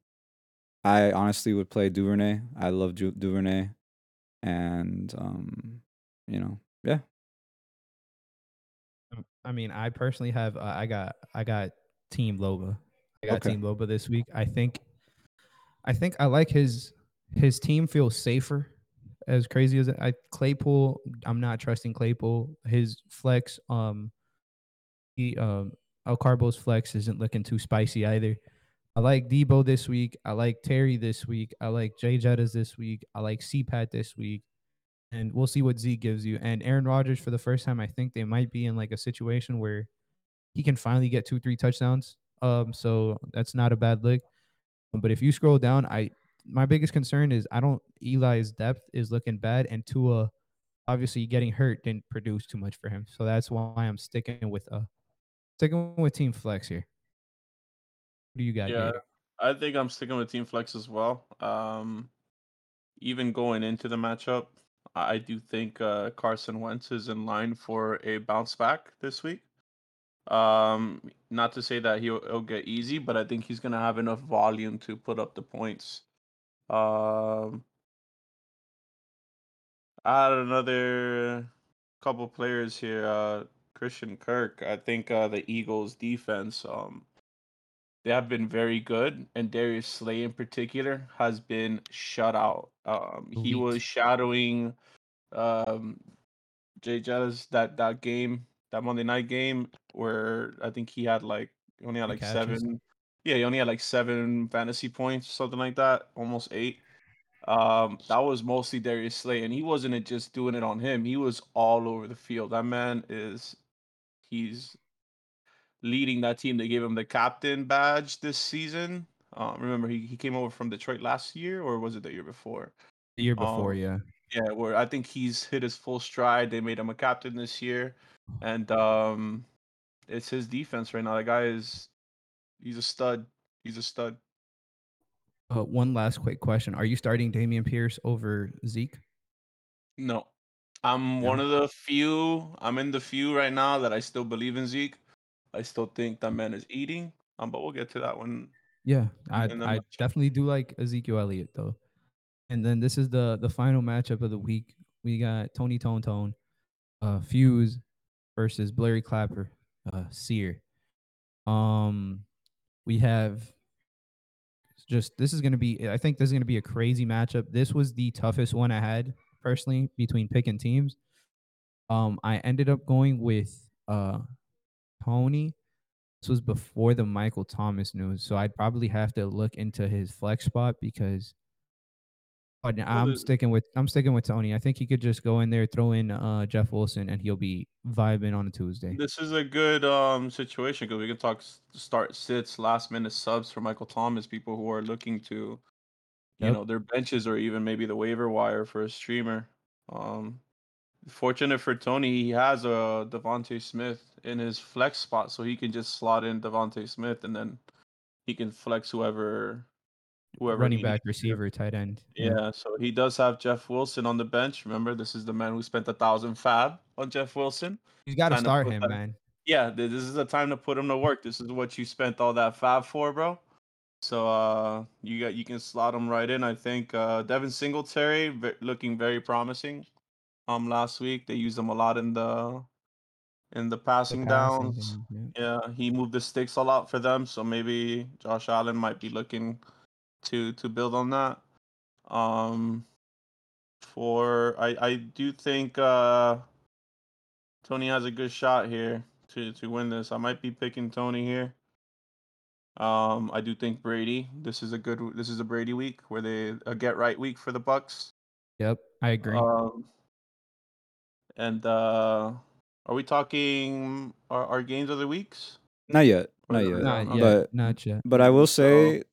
I honestly would play Duvernay. I love Ju- Duvernay, and um, you know, yeah, Um, I mean, I personally have uh, I got I got Team Loba. I got Okay. Team Loba this week. I think I think I like his his team feels safer. As crazy as it, I Claypool, I'm not trusting Claypool. His flex, um, he um, El Carbo's flex isn't looking too spicy either. I like Deebo this week. I like Terry this week. I like Jay Jettas this week. I like CPAT this week. And we'll see what Z gives you. And Aaron Rodgers, for the first time, I think they might be in like a situation where he can finally get two, three touchdowns. Um, so that's not a bad look. But if you scroll down, I my biggest concern is I don't Eli's depth is looking bad, and Tua obviously getting hurt didn't produce too much for him. So that's why I'm sticking with uh sticking with Team Flex here. What do you got? Yeah? I think I'm sticking with Team Flex as well. Um, even going into the matchup, I do think uh, Carson Wentz is in line for a bounce back this week. Um, not to say that he'll, he'll get easy, but I think he's gonna have enough volume to put up the points. Um, I had another couple players here. Uh, Christian Kirk. I think uh, the Eagles' defense. Um, they have been very good, and Darius Slay in particular has been shut out. Um, he was shadowing um, Jay Jettas that that game, that Monday night game, where I think he had like he only had like catches. seven. Yeah, he only had like seven fantasy points, something like that, almost eight. Um, that was mostly Darius Slay, and he wasn't just doing it on him. He was all over the field. That man is he's leading that team. They gave him the captain badge this season. Um, remember he, he came over from Detroit last year, or was it the year before? The year before, Um, yeah. Yeah, where I think he's hit his full stride. They made him a captain this year, and um, it's his defense right now. The guy is he's a stud. He's a stud. Uh, one last quick question: Are you starting Dameon Pierce over Zeke? No, I'm No? one of the few. I'm in the few right now that I still believe in Zeke. I still think that man is eating. Um, but we'll get to that one. Yeah, I I definitely do like Ezekiel Elliott though. And then this is the the final matchup of the week. We got Tony Tone Tone, uh, Fuse versus Blurry Clapper, uh, Seer. Um, we have just this is gonna be. I think this is gonna be a crazy matchup. This was the toughest one I had personally between picking teams. Um, I ended up going with uh Tony. This was before the Michael Thomas news, so I'd probably have to look into his flex spot because. But I'm sticking with I'm sticking with Tony. I think he could just go in there, throw in uh, Jeff Wilson, and he'll be vibing on a Tuesday. This is a good um situation because we can talk start sits, last minute subs for Michael Thomas. People who are looking to, you Yep. know, their benches or even maybe the waiver wire for a streamer. Um, fortunate for Tony, he has a DeVonta Smith in his flex spot, so he can just slot in DeVonta Smith and then he can flex whoever, whoever Running back, receiver, tight end. Yeah, so he does have Jeff Wilson on the bench. Remember, this is the man who spent a thousand fab on Jeff Wilson. he's got to start him, that- man. Yeah, this is the time to put him to work. This is what you spent all that fab for, bro. So uh, you got you can slot him right in. I think uh, Devin Singletary ve- looking very promising. Um, last week they used him a lot in the in the The passing passing downs. game, yeah. Yeah, he moved the sticks a lot for them. So maybe Josh Allen might be looking to to build on that. Um, for I I do think uh Tony has a good shot here to to win this. I might be picking Tony here. Um, I do think Brady. This is a good. This is a Brady week where they a get right week for the Bucs. Yep, I agree. Um, and uh, are we talking our, our games of the weeks? Not yet. Not yet. not yet. but- not yet. But I will So- say,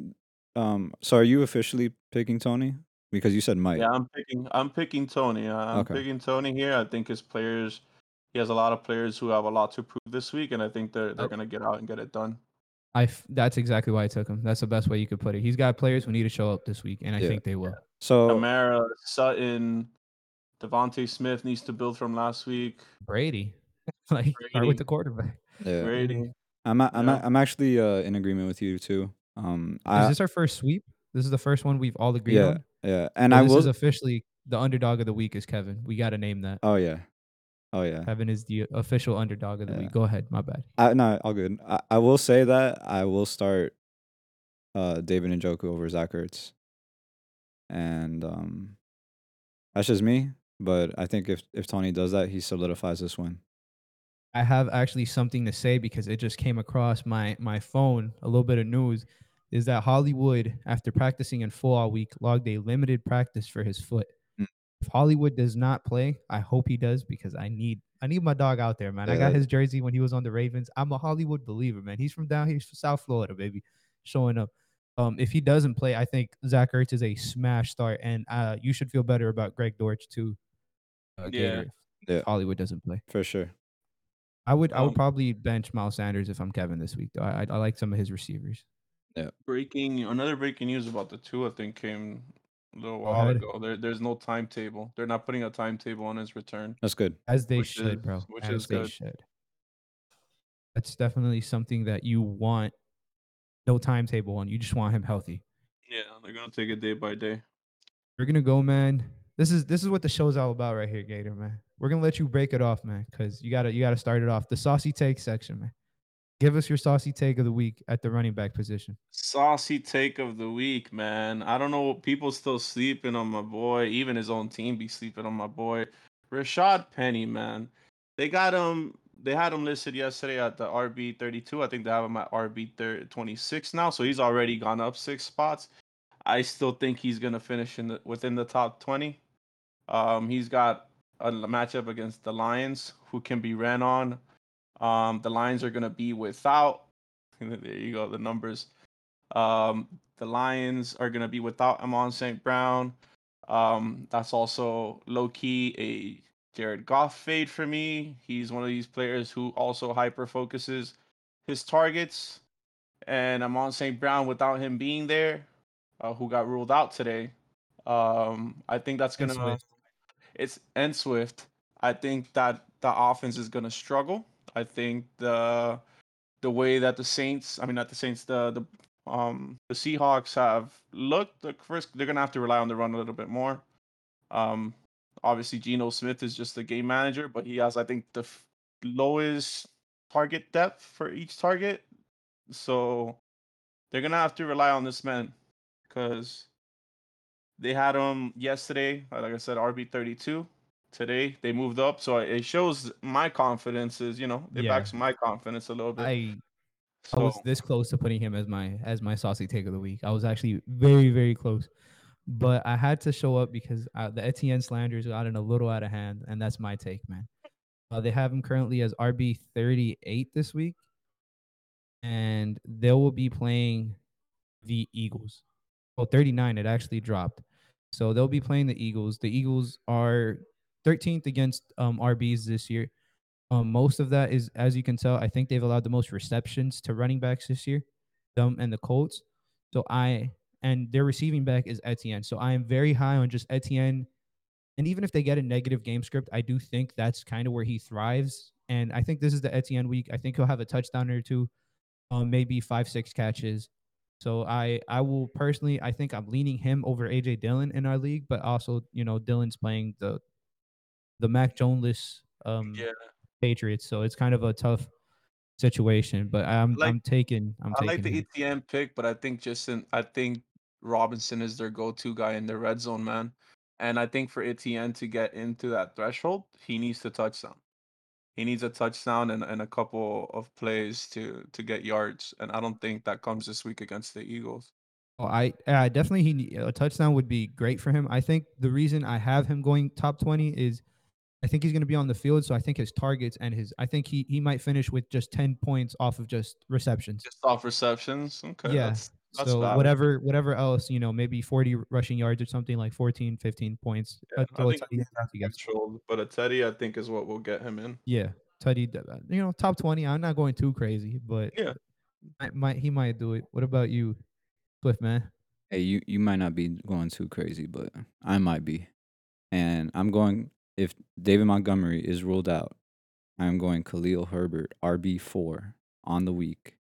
um, so are you officially picking Tony? Because you said Mike. Yeah, I'm picking. I'm picking Tony. Uh, I'm Okay. picking Tony here. I think his players. He has a lot of players who have a lot to prove this week, and I think they're they're Yep. gonna get out and get it done. I f- that's exactly why I took him. That's the best way you could put it. He's got players who need to show up this week, and I Yeah. think they will. So Kamara, Sutton, DeVonta Smith needs to build from last week. Brady, like start with the quarterback. yeah, Brady. I'm a- I'm Yeah. I'm actually uh, in agreement with you too. Um, Is I this our first sweep? This is the first one we've all agreed yeah on. yeah, and So I this will. is officially the underdog of the week is Kevin. We got to name that. oh yeah, oh yeah. Kevin is the official underdog of the Yeah. week. Go ahead, my bad. I no, all good. I, I will say that I will start uh David Njoku over Zach Ertz. And um that's just me. But I think if if Tony does that, he solidifies this win. I have actually something to say because it just came across my my phone. A little bit of news is that Hollywood, after practicing in full all week, logged a limited practice for his foot. Mm. If Hollywood does not play, I hope he does because I need I need my dog out there, man. I got his jersey when he was on the Ravens. I'm a Hollywood believer, man. He's from down here, from South Florida, baby, showing up. Um, if he doesn't play, I think Zach Ertz is a smash start, and uh, you should feel better about Greg Dortch too. Yeah. Yeah. Hollywood doesn't play. For sure. I would I would Um, probably bench Miles Sanders if I'm Kevin this week though. I I, I like some of his receivers. Yeah. Breaking another breaking news about the two I think came a little while ago. There there's no timetable. They're not putting a timetable on his return. That's good. As they Which should, is- bro. which As is they good. should. That's definitely something that you want no timetable on. You just want him healthy. Yeah, they're gonna take it day by day. We're gonna go, man. This is this is what the show's all about right here, Gator man. We're gonna let you break it off, man, because you gotta you gotta start it off. The saucy take section, man. Give us your saucy take of the week at the running back position. Saucy take of the week, man. I don't know. People still sleeping on my boy. Even his own team be sleeping on my boy. Rashaad Penny, man. They got him. They had him listed yesterday at the RB 32. I think they have him at RB 26 now. So he's already gone up six spots. I still think he's gonna finish in the within the top 20. Um, he's got a matchup against the Lions, who can be ran on. Um, the Lions are gonna be without. there you go, the numbers. Um, the Lions are gonna be without Amon St. Brown. Um, that's also low key a Jared Goff fade for me. He's one of these players who also hyper focuses his targets. And Amon St. Brown, without him being there, uh, who got ruled out today, um, I think that's gonna. It's and Swift. I think that the offense is gonna struggle. I think the the way that the Saints, I mean not the Saints, the the um the Seahawks have looked. The first, they're gonna have to rely on the run a little bit more. Um, obviously Geno Smith is just the game manager, but he has I think the f- lowest target depth for each target. So they're gonna have to rely on this man because they had him yesterday. Like I said, RB thirty two. Today they moved up, so it shows my confidence is you know it Yeah. backs my confidence a little bit. I I was this close to putting him as my as my saucy take of the week. I was actually very very close, but I had to show up because uh, the Etienne slanders gotten a little out of hand, and that's my take, man. Uh, they have him currently as RB thirty eight this week, and they will be playing the Eagles. Well, thirty nine. It actually dropped, so they'll be playing the Eagles. The Eagles are thirteenth against um, RBs this year. Um, most of that is, as you can tell, I think they've allowed the most receptions to running backs this year, them and the Colts. So I and their receiving back is Etienne. So I am very high on just Etienne. And even if they get a negative game script, I do think that's kind of where he thrives. And I think this is the Etienne week. I think he'll have a touchdown or two, um, maybe five, six catches. So I I will personally I think I'm leaning him over AJ Dillon in our league, but also you know Dillon's playing the the Mac Jonesless um yeah, Patriots, so it's kind of a tough situation. But I'm like- I'm taking I'm I like the him. Etienne pick, but I think Justin, I think Robinson is their go-to guy in the red zone, man. And I think for Etienne to get into that threshold, he needs to touchdown. He needs a touchdown and, and a couple of plays to to get yards. And I don't think that comes this week against the Eagles. Oh, I uh, definitely he a touchdown would be great for him. I think the reason I have him going top twenty is I think he's going to be on the field, so I think his targets and his I think he he might finish with just ten points off of just receptions. Just off receptions. Okay. Yeah, That's, that's so valid. whatever whatever else you know maybe 40 rushing yards or something like 14 15 points Yeah, I throw a think Teddy out to controlled, but a Teddy, I think, is what will get him in. yeah Teddy uh, you know top 20 i'm not going too crazy but Yeah. I might he might do it what about you Cliff, man Hey, you you might not be going too crazy, but I might be. And I'm going if David Montgomery is ruled out, I'm going Khalil Herbert RB4 on the week.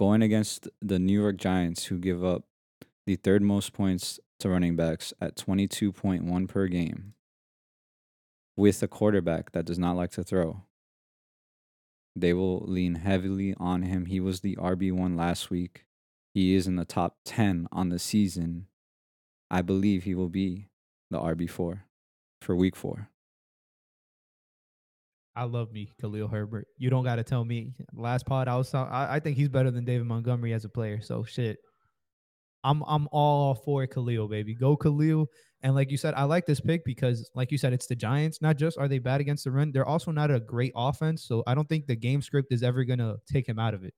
Going against the New York Giants who give up the third most points to running backs at 22.1 per game with a quarterback that does not like to throw. They will lean heavily on him. He was the RB1 last week. He is in the top 10 on the season. I believe he will be the RB4 for week four. I love me khalil herbert you don't got to tell me last pod i was I, I think he's better than david montgomery as a player so shit i'm i'm all for khalil baby go khalil and like you said i like this pick because like you said it's the giants not just are they bad against the run they're also not a great offense so i don't think the game script is ever gonna take him out of it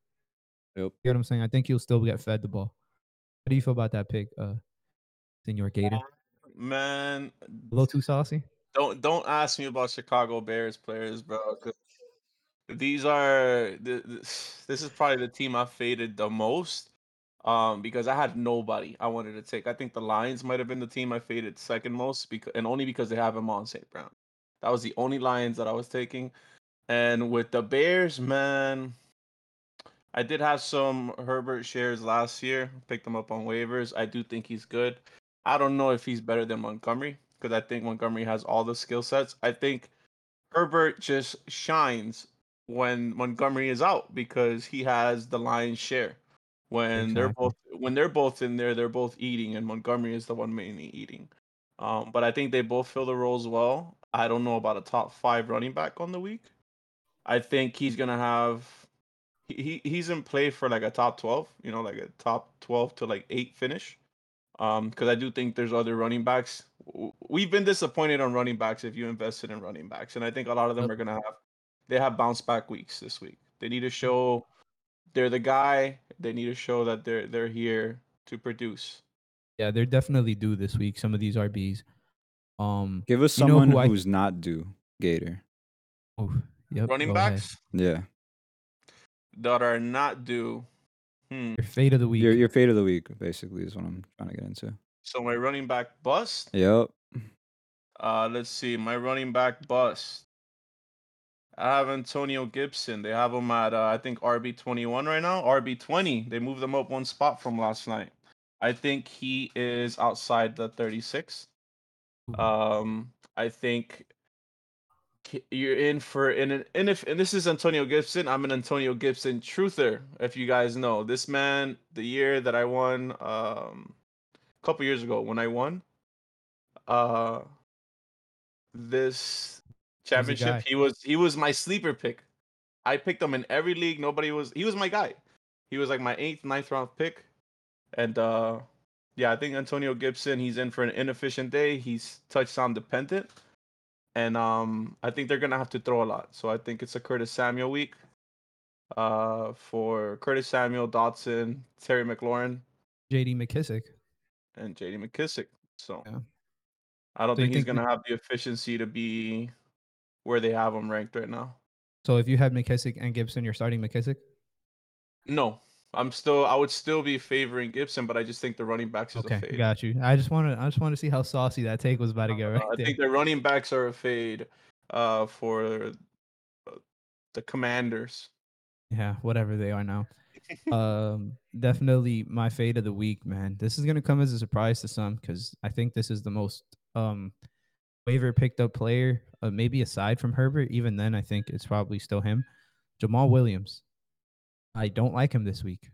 Yep. You know what I'm saying? I think he'll still get fed the ball. How do you feel about that pick, uh, Senor Gator? Man, A little too saucy? Don't don't ask me about Chicago Bears players, bro. These are th- th- this is probably the team I faded the most. Um, because I had nobody I wanted to take. I think the Lions might have been the team I faded second most because and only because they have him on St. Brown. That was the only Lions that I was taking. And with the Bears, man, I did have some Herbert shares last year. Picked them up on waivers. I do think he's good. I don't know if he's better than Montgomery because I think Montgomery has all the skill sets. I think Herbert just shines when Montgomery is out because he has the lion's share. When they're both when they're both in there, they're both eating, and Montgomery is the one mainly eating. Um, but I think they both fill the roles well. I don't know about a top five running back on the week. I think he's gonna have he, he he's in play for like a top twelve, you know, like a top twelve to like eight finish. Um, because I do think there's other running backs. We've been disappointed on running backs if you invested in running backs, and I think a lot of them are gonna have they have bounce back weeks this week. They need to show they're the guy. They need to show that they're they're here to produce. Yeah, they're definitely due this week. Some of these RBs. Um, Give us You know someone who I- who's not due, Gator. oh, yep. running go ahead. backs Yeah. that are not due. Hmm. Your fate of the week. Your your fate of the week, basically, is what I'm trying to get into. So my running back bust. Yep. Uh, let's see. My running back bust. I have Antonio Gibson. They have him at uh, I think RB twenty one right now. RB twenty. They moved him up one spot from last night. I think he is outside the thirty six. Um, I think ki- you're in for and an- and if and this is Antonio Gibson. I'm an Antonio Gibson truther. If you guys know this man, the year that I won, um, a couple years ago when I won, uh, this championship, he was he was my sleeper pick. I picked him in every league. Nobody was. He was my guy. He was like my eighth, ninth round pick, and uh, yeah, I think Antonio Gibson. He's in for an inefficient day. He's touchdown dependent, and um, I think they're gonna have to throw a lot. So I think it's a Curtis Samuel week. Uh, for Curtis Samuel, Dotson, Terry McLaurin, JD McKissic. and J.D. McKissic. So Yeah. I don't So think he's think gonna have the efficiency to be where they have him ranked right now. So if you had McKissic and Gibson, you're starting McKissic. No, I'm still. I would still be favoring Gibson, but I just think the running backs is a Okay, fade. got you. I just want to. I just want to see how saucy that take was about to get Uh, right I there. think the running backs are a fade uh, for uh, the Commanders. Yeah, whatever they are now. um, definitely my fade of the week, man. This is gonna come as a surprise to some because I think this is the most um waiver picked up player, uh, maybe aside from Herbert. Even then, I think it's probably still him. Jamaal Williams. I don't like him this week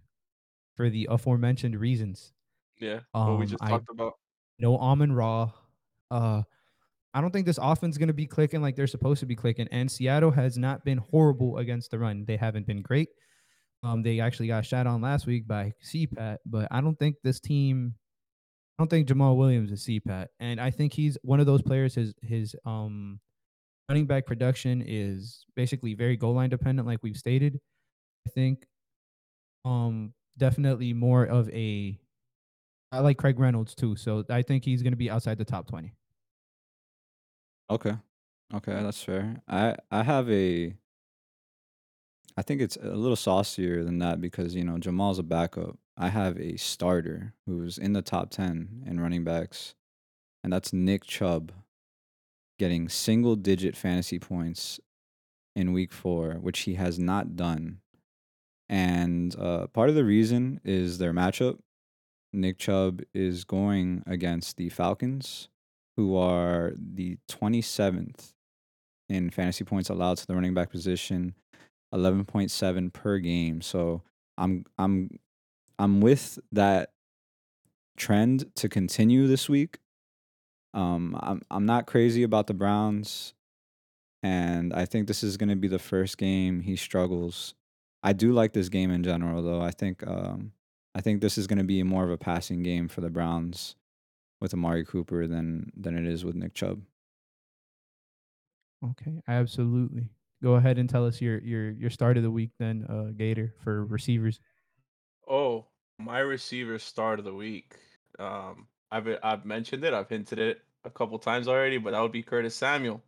for the aforementioned reasons. Yeah, what we Um, just I- talked about. No Amon-Ra. Uh, I don't think this offense is going to be clicking like they're supposed to be clicking. And Seattle has not been horrible against the run. They haven't been great. Um, they actually got shot on last week by CPAT, but I don't think this team. I don't think Jamaal Williams is CPAT, and I think he's one of those players. His his um running back production is basically very goal line dependent, like we've stated. I think um definitely more of a. I like Craig Reynolds too, so I think he's going to be outside the top twenty. Okay. Okay, that's fair. I I have a I think it's a little saucier than that because, you know, Jamaal's a backup. I have a starter who's in the top 10 in running backs, and that's Nick Chubb getting single digit fantasy points in week 4, which he has not done. And uh, part of the reason is their matchup. Nick Chubb is going against the Falcons, who are the 27th in fantasy points allowed to the running back position, 11.7 per game. So I'm I'm I'm with that trend to continue this week. Um, I'm I'm not crazy about the Browns, and I think this is going to be the first game he struggles. I do like this game in general, though. I think um, I think this is going to be more of a passing game for the Browns with Amari Cooper than than it is with Nick Chubb. Okay, absolutely. Go ahead and tell us your your your start of the week then, uh, Gator for receivers. Oh, my receiver start of the week. Um, I've I've mentioned it. I've hinted it a couple times already, but that would be Curtis Samuel.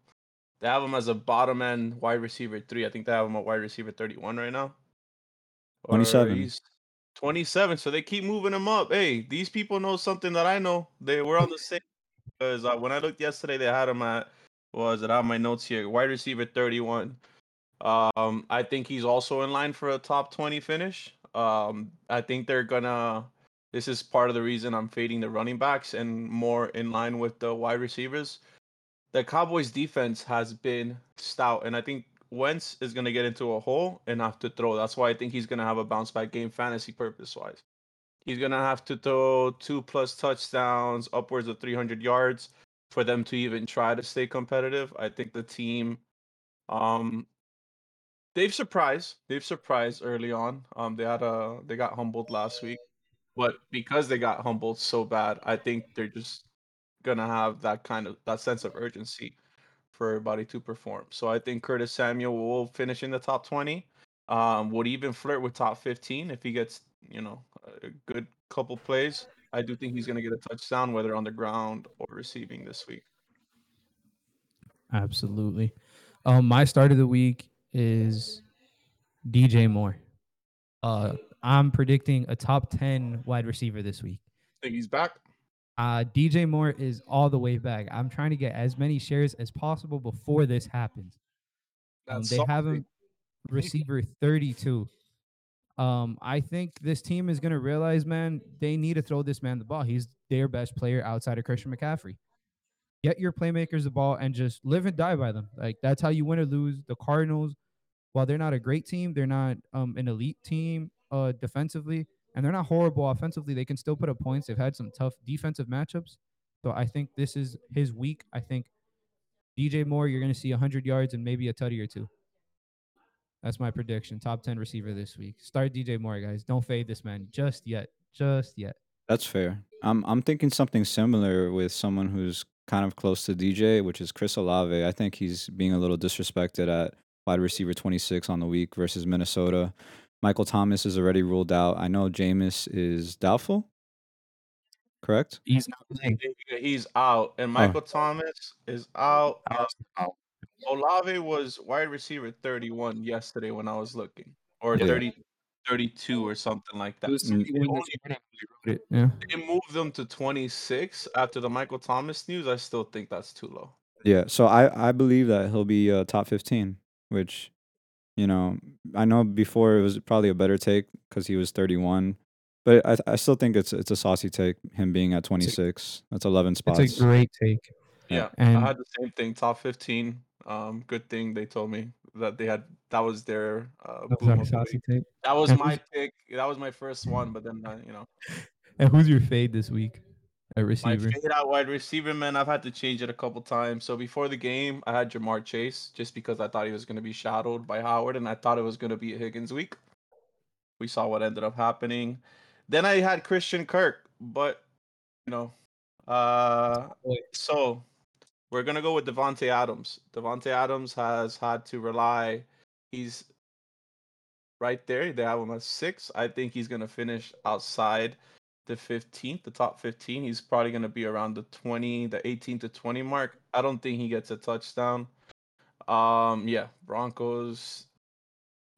They have him as a bottom end wide receiver three. I think they have him at wide receiver thirty one right now. 27. he's Twenty seven. So they keep moving him up. Hey, these people know something that I know. They were on the same because uh, when I looked yesterday, they had him at was it? Have my notes here. Wide receiver thirty one. Um, I think he's also in line for a top twenty finish. Um, I think they're gonna This is part of the reason I'm fading the running backs and more in line with the wide receivers. The Cowboys defense has been stout, and I think Wentz is going to get into a hole and have to throw. That's why I think he's going to have a bounce back game fantasy purpose wise. He's going to have to throw two plus touchdowns, upwards of 300 yards for them to even try to stay competitive. I think the team um they've surprised. They've surprised early on. Um they had a they got humbled last week. But because they got humbled so bad, I think they're just gonna have that kind of that sense of urgency for everybody to perform. So I think Curtis Samuel will finish in the top 20. Um, would even flirt with top 15 if he gets, you know, a good couple plays. I do think he's going to get a touchdown, whether on the ground or receiving this week. Absolutely. Um, my start of the week is DJ Moore. Uh, I'm predicting a top 10 wide receiver this week. Think he's back? Uh, DJ Moore is all the way back. I'm trying to get as many shares as possible before this happens. Um, they have him receiver 32. Um, I think this team is going to realize, man, they need to throw this man the ball. He's their best player outside of Christian McCaffrey. Get your playmakers the ball and just live and die by them. Like that's how you win or lose. The Cardinals, while they're not a great team, they're not um, an elite team uh, defensively and they're not horrible offensively. They can still put up points. They've had some tough defensive matchups. So I think this is his week. I think DJ Moore, you're going to see 100 yards and maybe a tutty or two. That's my prediction. Top 10 receiver this week. Start DJ Moore, guys. Don't fade this man just yet. Just yet. That's fair. I'm I'm thinking something similar with someone who's kind of close to DJ, which is Chris Olave. I think he's being a little disrespected at wide receiver 26 on the week versus Minnesota. Michael Thomas is already ruled out. I know Jameis is doubtful. Correct? He's not playing. He's out, and Michael oh. Thomas is out. Uh, Olave was wide receiver 31 yesterday when I was looking, or yeah. 30, 32 or something like that. They, yeah. they moved them to 26 after the Michael Thomas news. I still think that's too low. Yeah, so I I believe that he'll be uh, top 15, which you know, I know before it was probably a better take because he was 31, but I I still think it's it's a saucy take. Him being at 26, that's 11 spots. It's a great take. Yeah, and I had the same thing. Top 15. Um, good thing they told me that they had that was their uh, that was, saucy take. That was my pick. That was my first one, but then uh, you know. And who's your fade this week? A receiver. My fade out wide receiver, man. I've had to change it a couple times. So before the game, I had Ja'Marr Chase just because I thought he was going to be shadowed by Howard, and I thought it was going to be a Higgins week. We saw what ended up happening. Then I had Christian Kirk, but you know, uh, so we're gonna go with Davante Adams. Davante Adams has had to rely. He's right there. They have him at six. I think he's gonna finish outside the 15th, the top 15. He's probably going to be around the 20, the 18 to 20 mark. I don't think he gets a touchdown. Um, yeah, Broncos.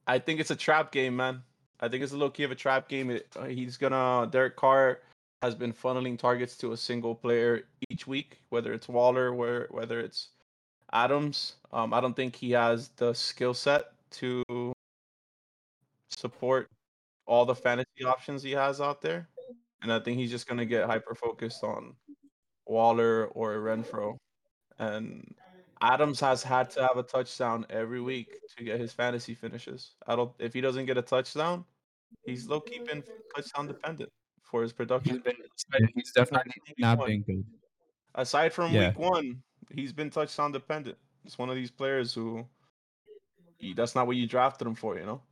I think it's a trap game, man. I think it's a low key of a trap game. It, uh, he's gonna. Derek Carr has been funneling targets to a single player each week, whether it's Waller, where whether it's Adams. Um, I don't think he has the skill set to support all the fantasy options he has out there and I think he's just gonna get hyper focused on Waller or Renfrow. And Adams has had to have a touchdown every week to get his fantasy finishes. I don't if he doesn't get a touchdown, he's low key been touchdown dependent for his production. He's, been, he's definitely not been good. Aside from yeah. week one, he's been touchdown dependent. It's one of these players who he, that's not what you drafted him for, you know.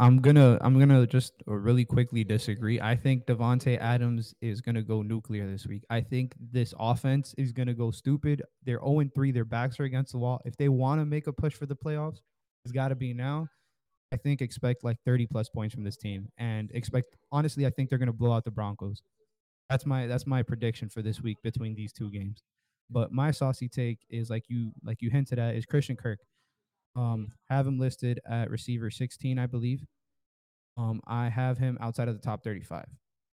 I'm gonna I'm gonna just really quickly disagree. I think Davante Adams is gonna go nuclear this week. I think this offense is gonna go stupid. They're 0 3. Their backs are against the wall. If they want to make a push for the playoffs, it's got to be now. I think expect like 30 plus points from this team, and expect honestly, I think they're gonna blow out the Broncos. That's my that's my prediction for this week between these two games. But my saucy take is like you like you hinted at is Christian Kirk. Um, have him listed at receiver 16, I believe. Um, I have him outside of the top 35.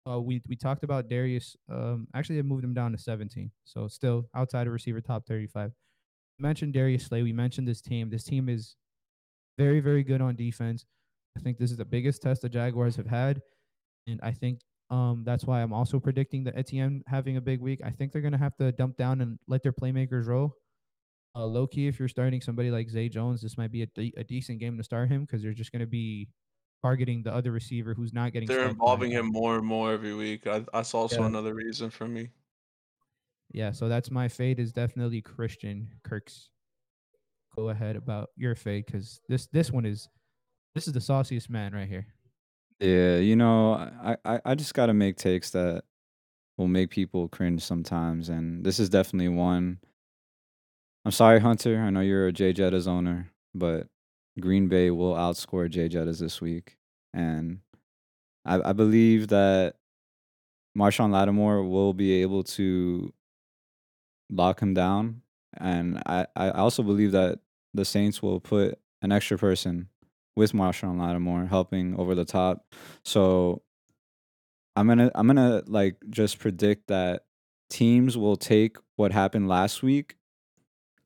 Uh, we we talked about Darius. Um, actually, I moved him down to 17, so still outside of receiver top 35. mentioned Darius Slay. We mentioned this team. This team is very very good on defense. I think this is the biggest test the Jaguars have had. and I think um that's why I'm also predicting the Etienne having a big week. I think they're gonna have to dump down and let their playmakers roll. Uh, low key, if you're starting somebody like Zay Jones, this might be a, de- a decent game to start him because they're just gonna be targeting the other receiver who's not getting. They're involving him more and more every week. I, that's also Yeah. another reason for me. Yeah, so that's my fade is definitely Christian Kirk's. Go ahead about your fade because this this one is this is the sauciest man right here. Yeah, you know, I, I, I just gotta make takes that will make people cringe sometimes, and this is definitely one. I'm sorry, Hunter. I know you're a Jay Jettas owner, but Green Bay will outscore Jay Jettas this week, and I, I believe that Marshon Lattimore will be able to lock him down, and I, I also believe that the Saints will put an extra person with Marshon Lattimore helping over the top. So I'm gonna I'm gonna like just predict that teams will take what happened last week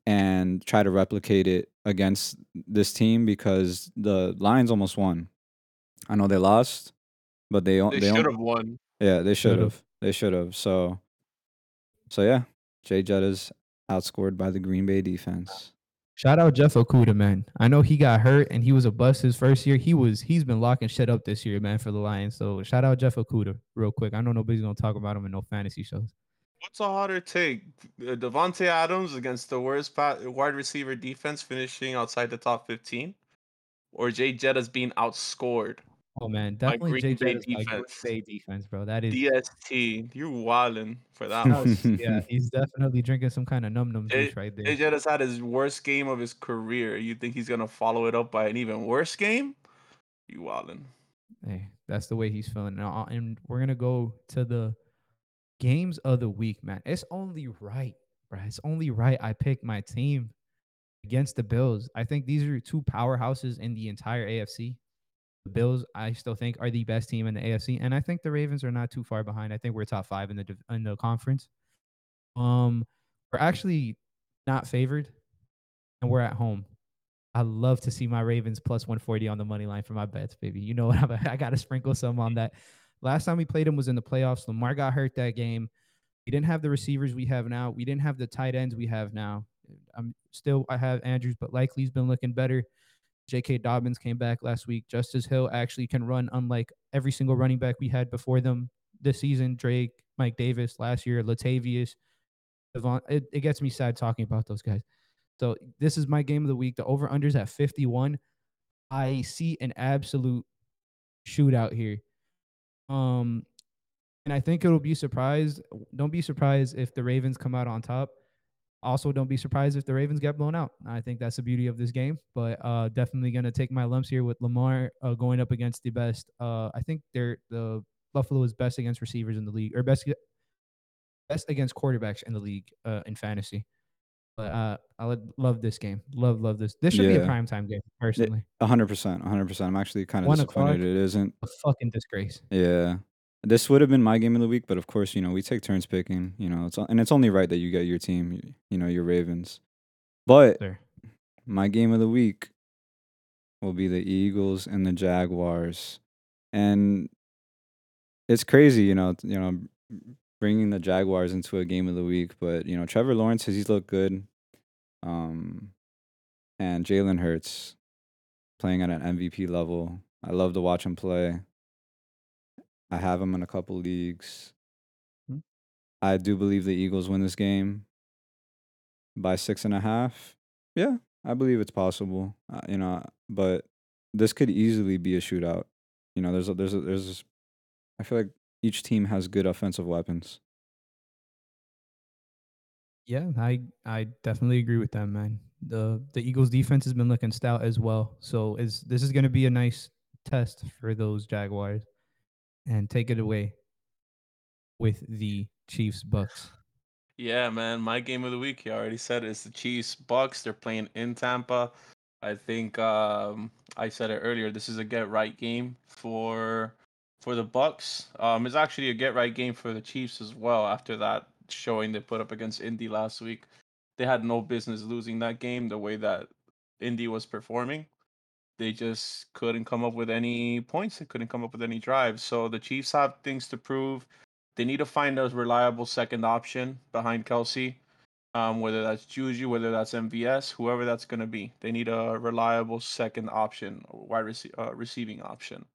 and try to replicate it against this team because the Lions almost won. I know they lost, but they o- They they should have won. yeah they should Should've. they should have so so yeah Jay Jettas outscored by the Green Bay defense. Shout out Jeff Okudah, man. I know he got hurt and he was a bust his first year. He was he's been locking shit up this year, man, for the Lions. So shout out Jeff Okudah real quick. I know nobody's gonna talk about him in no fantasy shows. What's a harder take? Uh, Davante Adams against the worst wide receiver defense, finishing outside the top 15, or Jay Jettas being outscored? Oh man, definitely Green Jay Bay Jettas by Green defense. Bay defense, bro. That is DST, you're wildin' for that that one. was- yeah, he's definitely drinking some kind of num num juice right there. Jay Jettas had his worst game of his career. You think he's gonna follow it up by an even worse game? You wildin'. Hey, that's the way he's feeling now. And we're gonna go to the games of the week, man. It's only right, bro. It's only right. I picked my team against the Bills. I think these are two powerhouses in the entire AFC. The Bills, I still think, are the best team in the AFC, and I think the Ravens are not too far behind. I think we're top five in the in the conference. Um, we're actually not favored, and we're at home. I love to see my Ravens plus 140 on the money line for my bets, baby. You know what? I'm, I got to sprinkle some on that. Last time we played him was in the playoffs. Lamar got hurt that game. We didn't have the receivers we have now. We didn't have the tight ends we have now. I'm still, I have Andrews, but Likely's been looking better. J.K. Dobbins came back last week. Justice Hill actually can run, unlike every single running back we had before them this season. Drake, Mike Davis last year, Latavius, Devon. It, it gets me sad talking about those guys. So this is my game of the week. The over unders at 51. I see an absolute shootout here. Um, and I think it'll be surprised. Don't be surprised if the Ravens come out on top. Also, don't be surprised if the Ravens get blown out. I think that's the beauty of this game. But uh, definitely gonna take my lumps here with Lamar uh, going up against the best. Uh, I think they're the Buffalo is best against receivers in the league, or best best against quarterbacks in the league uh, in fantasy. But uh, I would love this game. Love, love this. This should be a Yeah. prime time game, personally. A hundred percent, a hundred percent. I'm actually kind of One disappointed it isn't. A fucking disgrace. Yeah. This would have been my game of the week, but of course, you know, we take turns picking, you know, it's and it's only right that you get your team, y- you know, your Ravens. But Sir. my game of the week will be the Eagles and the Jaguars. And it's crazy, you know, t- you know, bringing the Jaguars into a game of the week, but you know, Trevor Lawrence has he's looked good. Um and Jalen Hurts playing at an MVP level. I love to watch him play. I have him in a couple leagues. Hmm. I do believe the Eagles win this game by six and a half. Yeah, I believe it's possible. Uh, you know, but this could easily be a shootout. You know, there's a, there's a, there's. I feel like each team has good offensive weapons. Yeah, I I definitely agree with that, man. The the Eagles defense has been looking stout as well. So is this is gonna be a nice test for those Jaguars. And take it away with the Chiefs Bucs. Yeah, man. My game of the week, you already said it, it's the Chiefs Bucs. They're playing in Tampa. I think um, I said it earlier. This is a get right game for for the Bucs. Um, it's actually a get right game for the Chiefs as well. After that showing they put up against Indy last week, they had no business losing that game the way that Indy was performing. they just couldn't come up with any points. They couldn't come up with any drives. So the Chiefs have things to prove. They need to find a reliable second option behind Kelce, um, whether that's Juju, whether that's MVS, whoever that's going to be. They need a reliable second option, wide rece- uh, receiving option.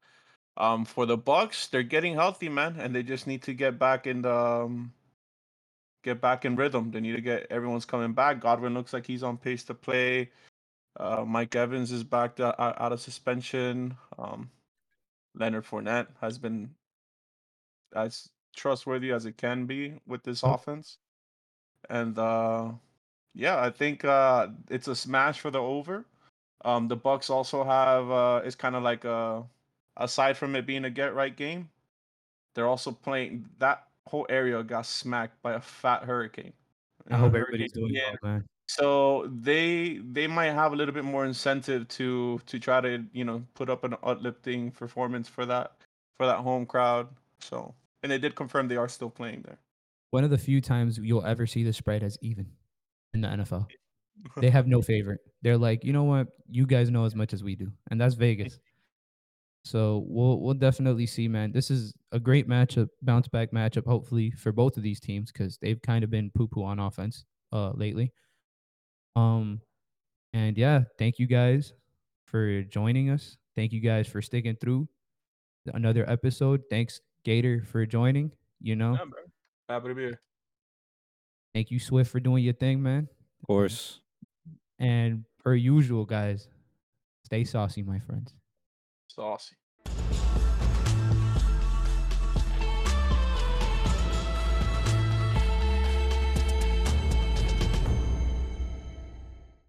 Um, for the Bucs, they're getting healthy, man, and they just need to get back in the um, get back in rhythm. They need to get everyone's coming back. Godwin looks like he's on pace to play. Uh, Mike Evans is back to, out, out of suspension. Um, Leonard Fournette has been as trustworthy as it can be with this Oh. offense, and uh, yeah, I think uh, it's a smash for the over. Um, the Bucs also have uh, it's kind of like a aside from it being a get right game, they're also playing that whole area got smacked by a fat hurricane. I hope everybody's doing Ian. well, man. So they they might have a little bit more incentive to to try to you know put up an uplifting performance for that for that home crowd. So and they did confirm they are still playing there. One of the few times you'll ever see the spread as even in the NFL. They have no favorite. They're like, you know what? You guys know as much as we do, and that's Vegas. So we'll we'll definitely see, man. This is a great matchup, bounce back matchup, hopefully for both of these teams because they've kind of been poo poo on offense uh lately. Um, and yeah, thank you guys for joining us. Thank you guys for sticking through another episode. Thanks Gator for joining. You know, Yeah, bro. Happy to be here. thank you Swift for doing your thing, man. Of course. And per usual, guys, stay saucy, my friends. Saucy.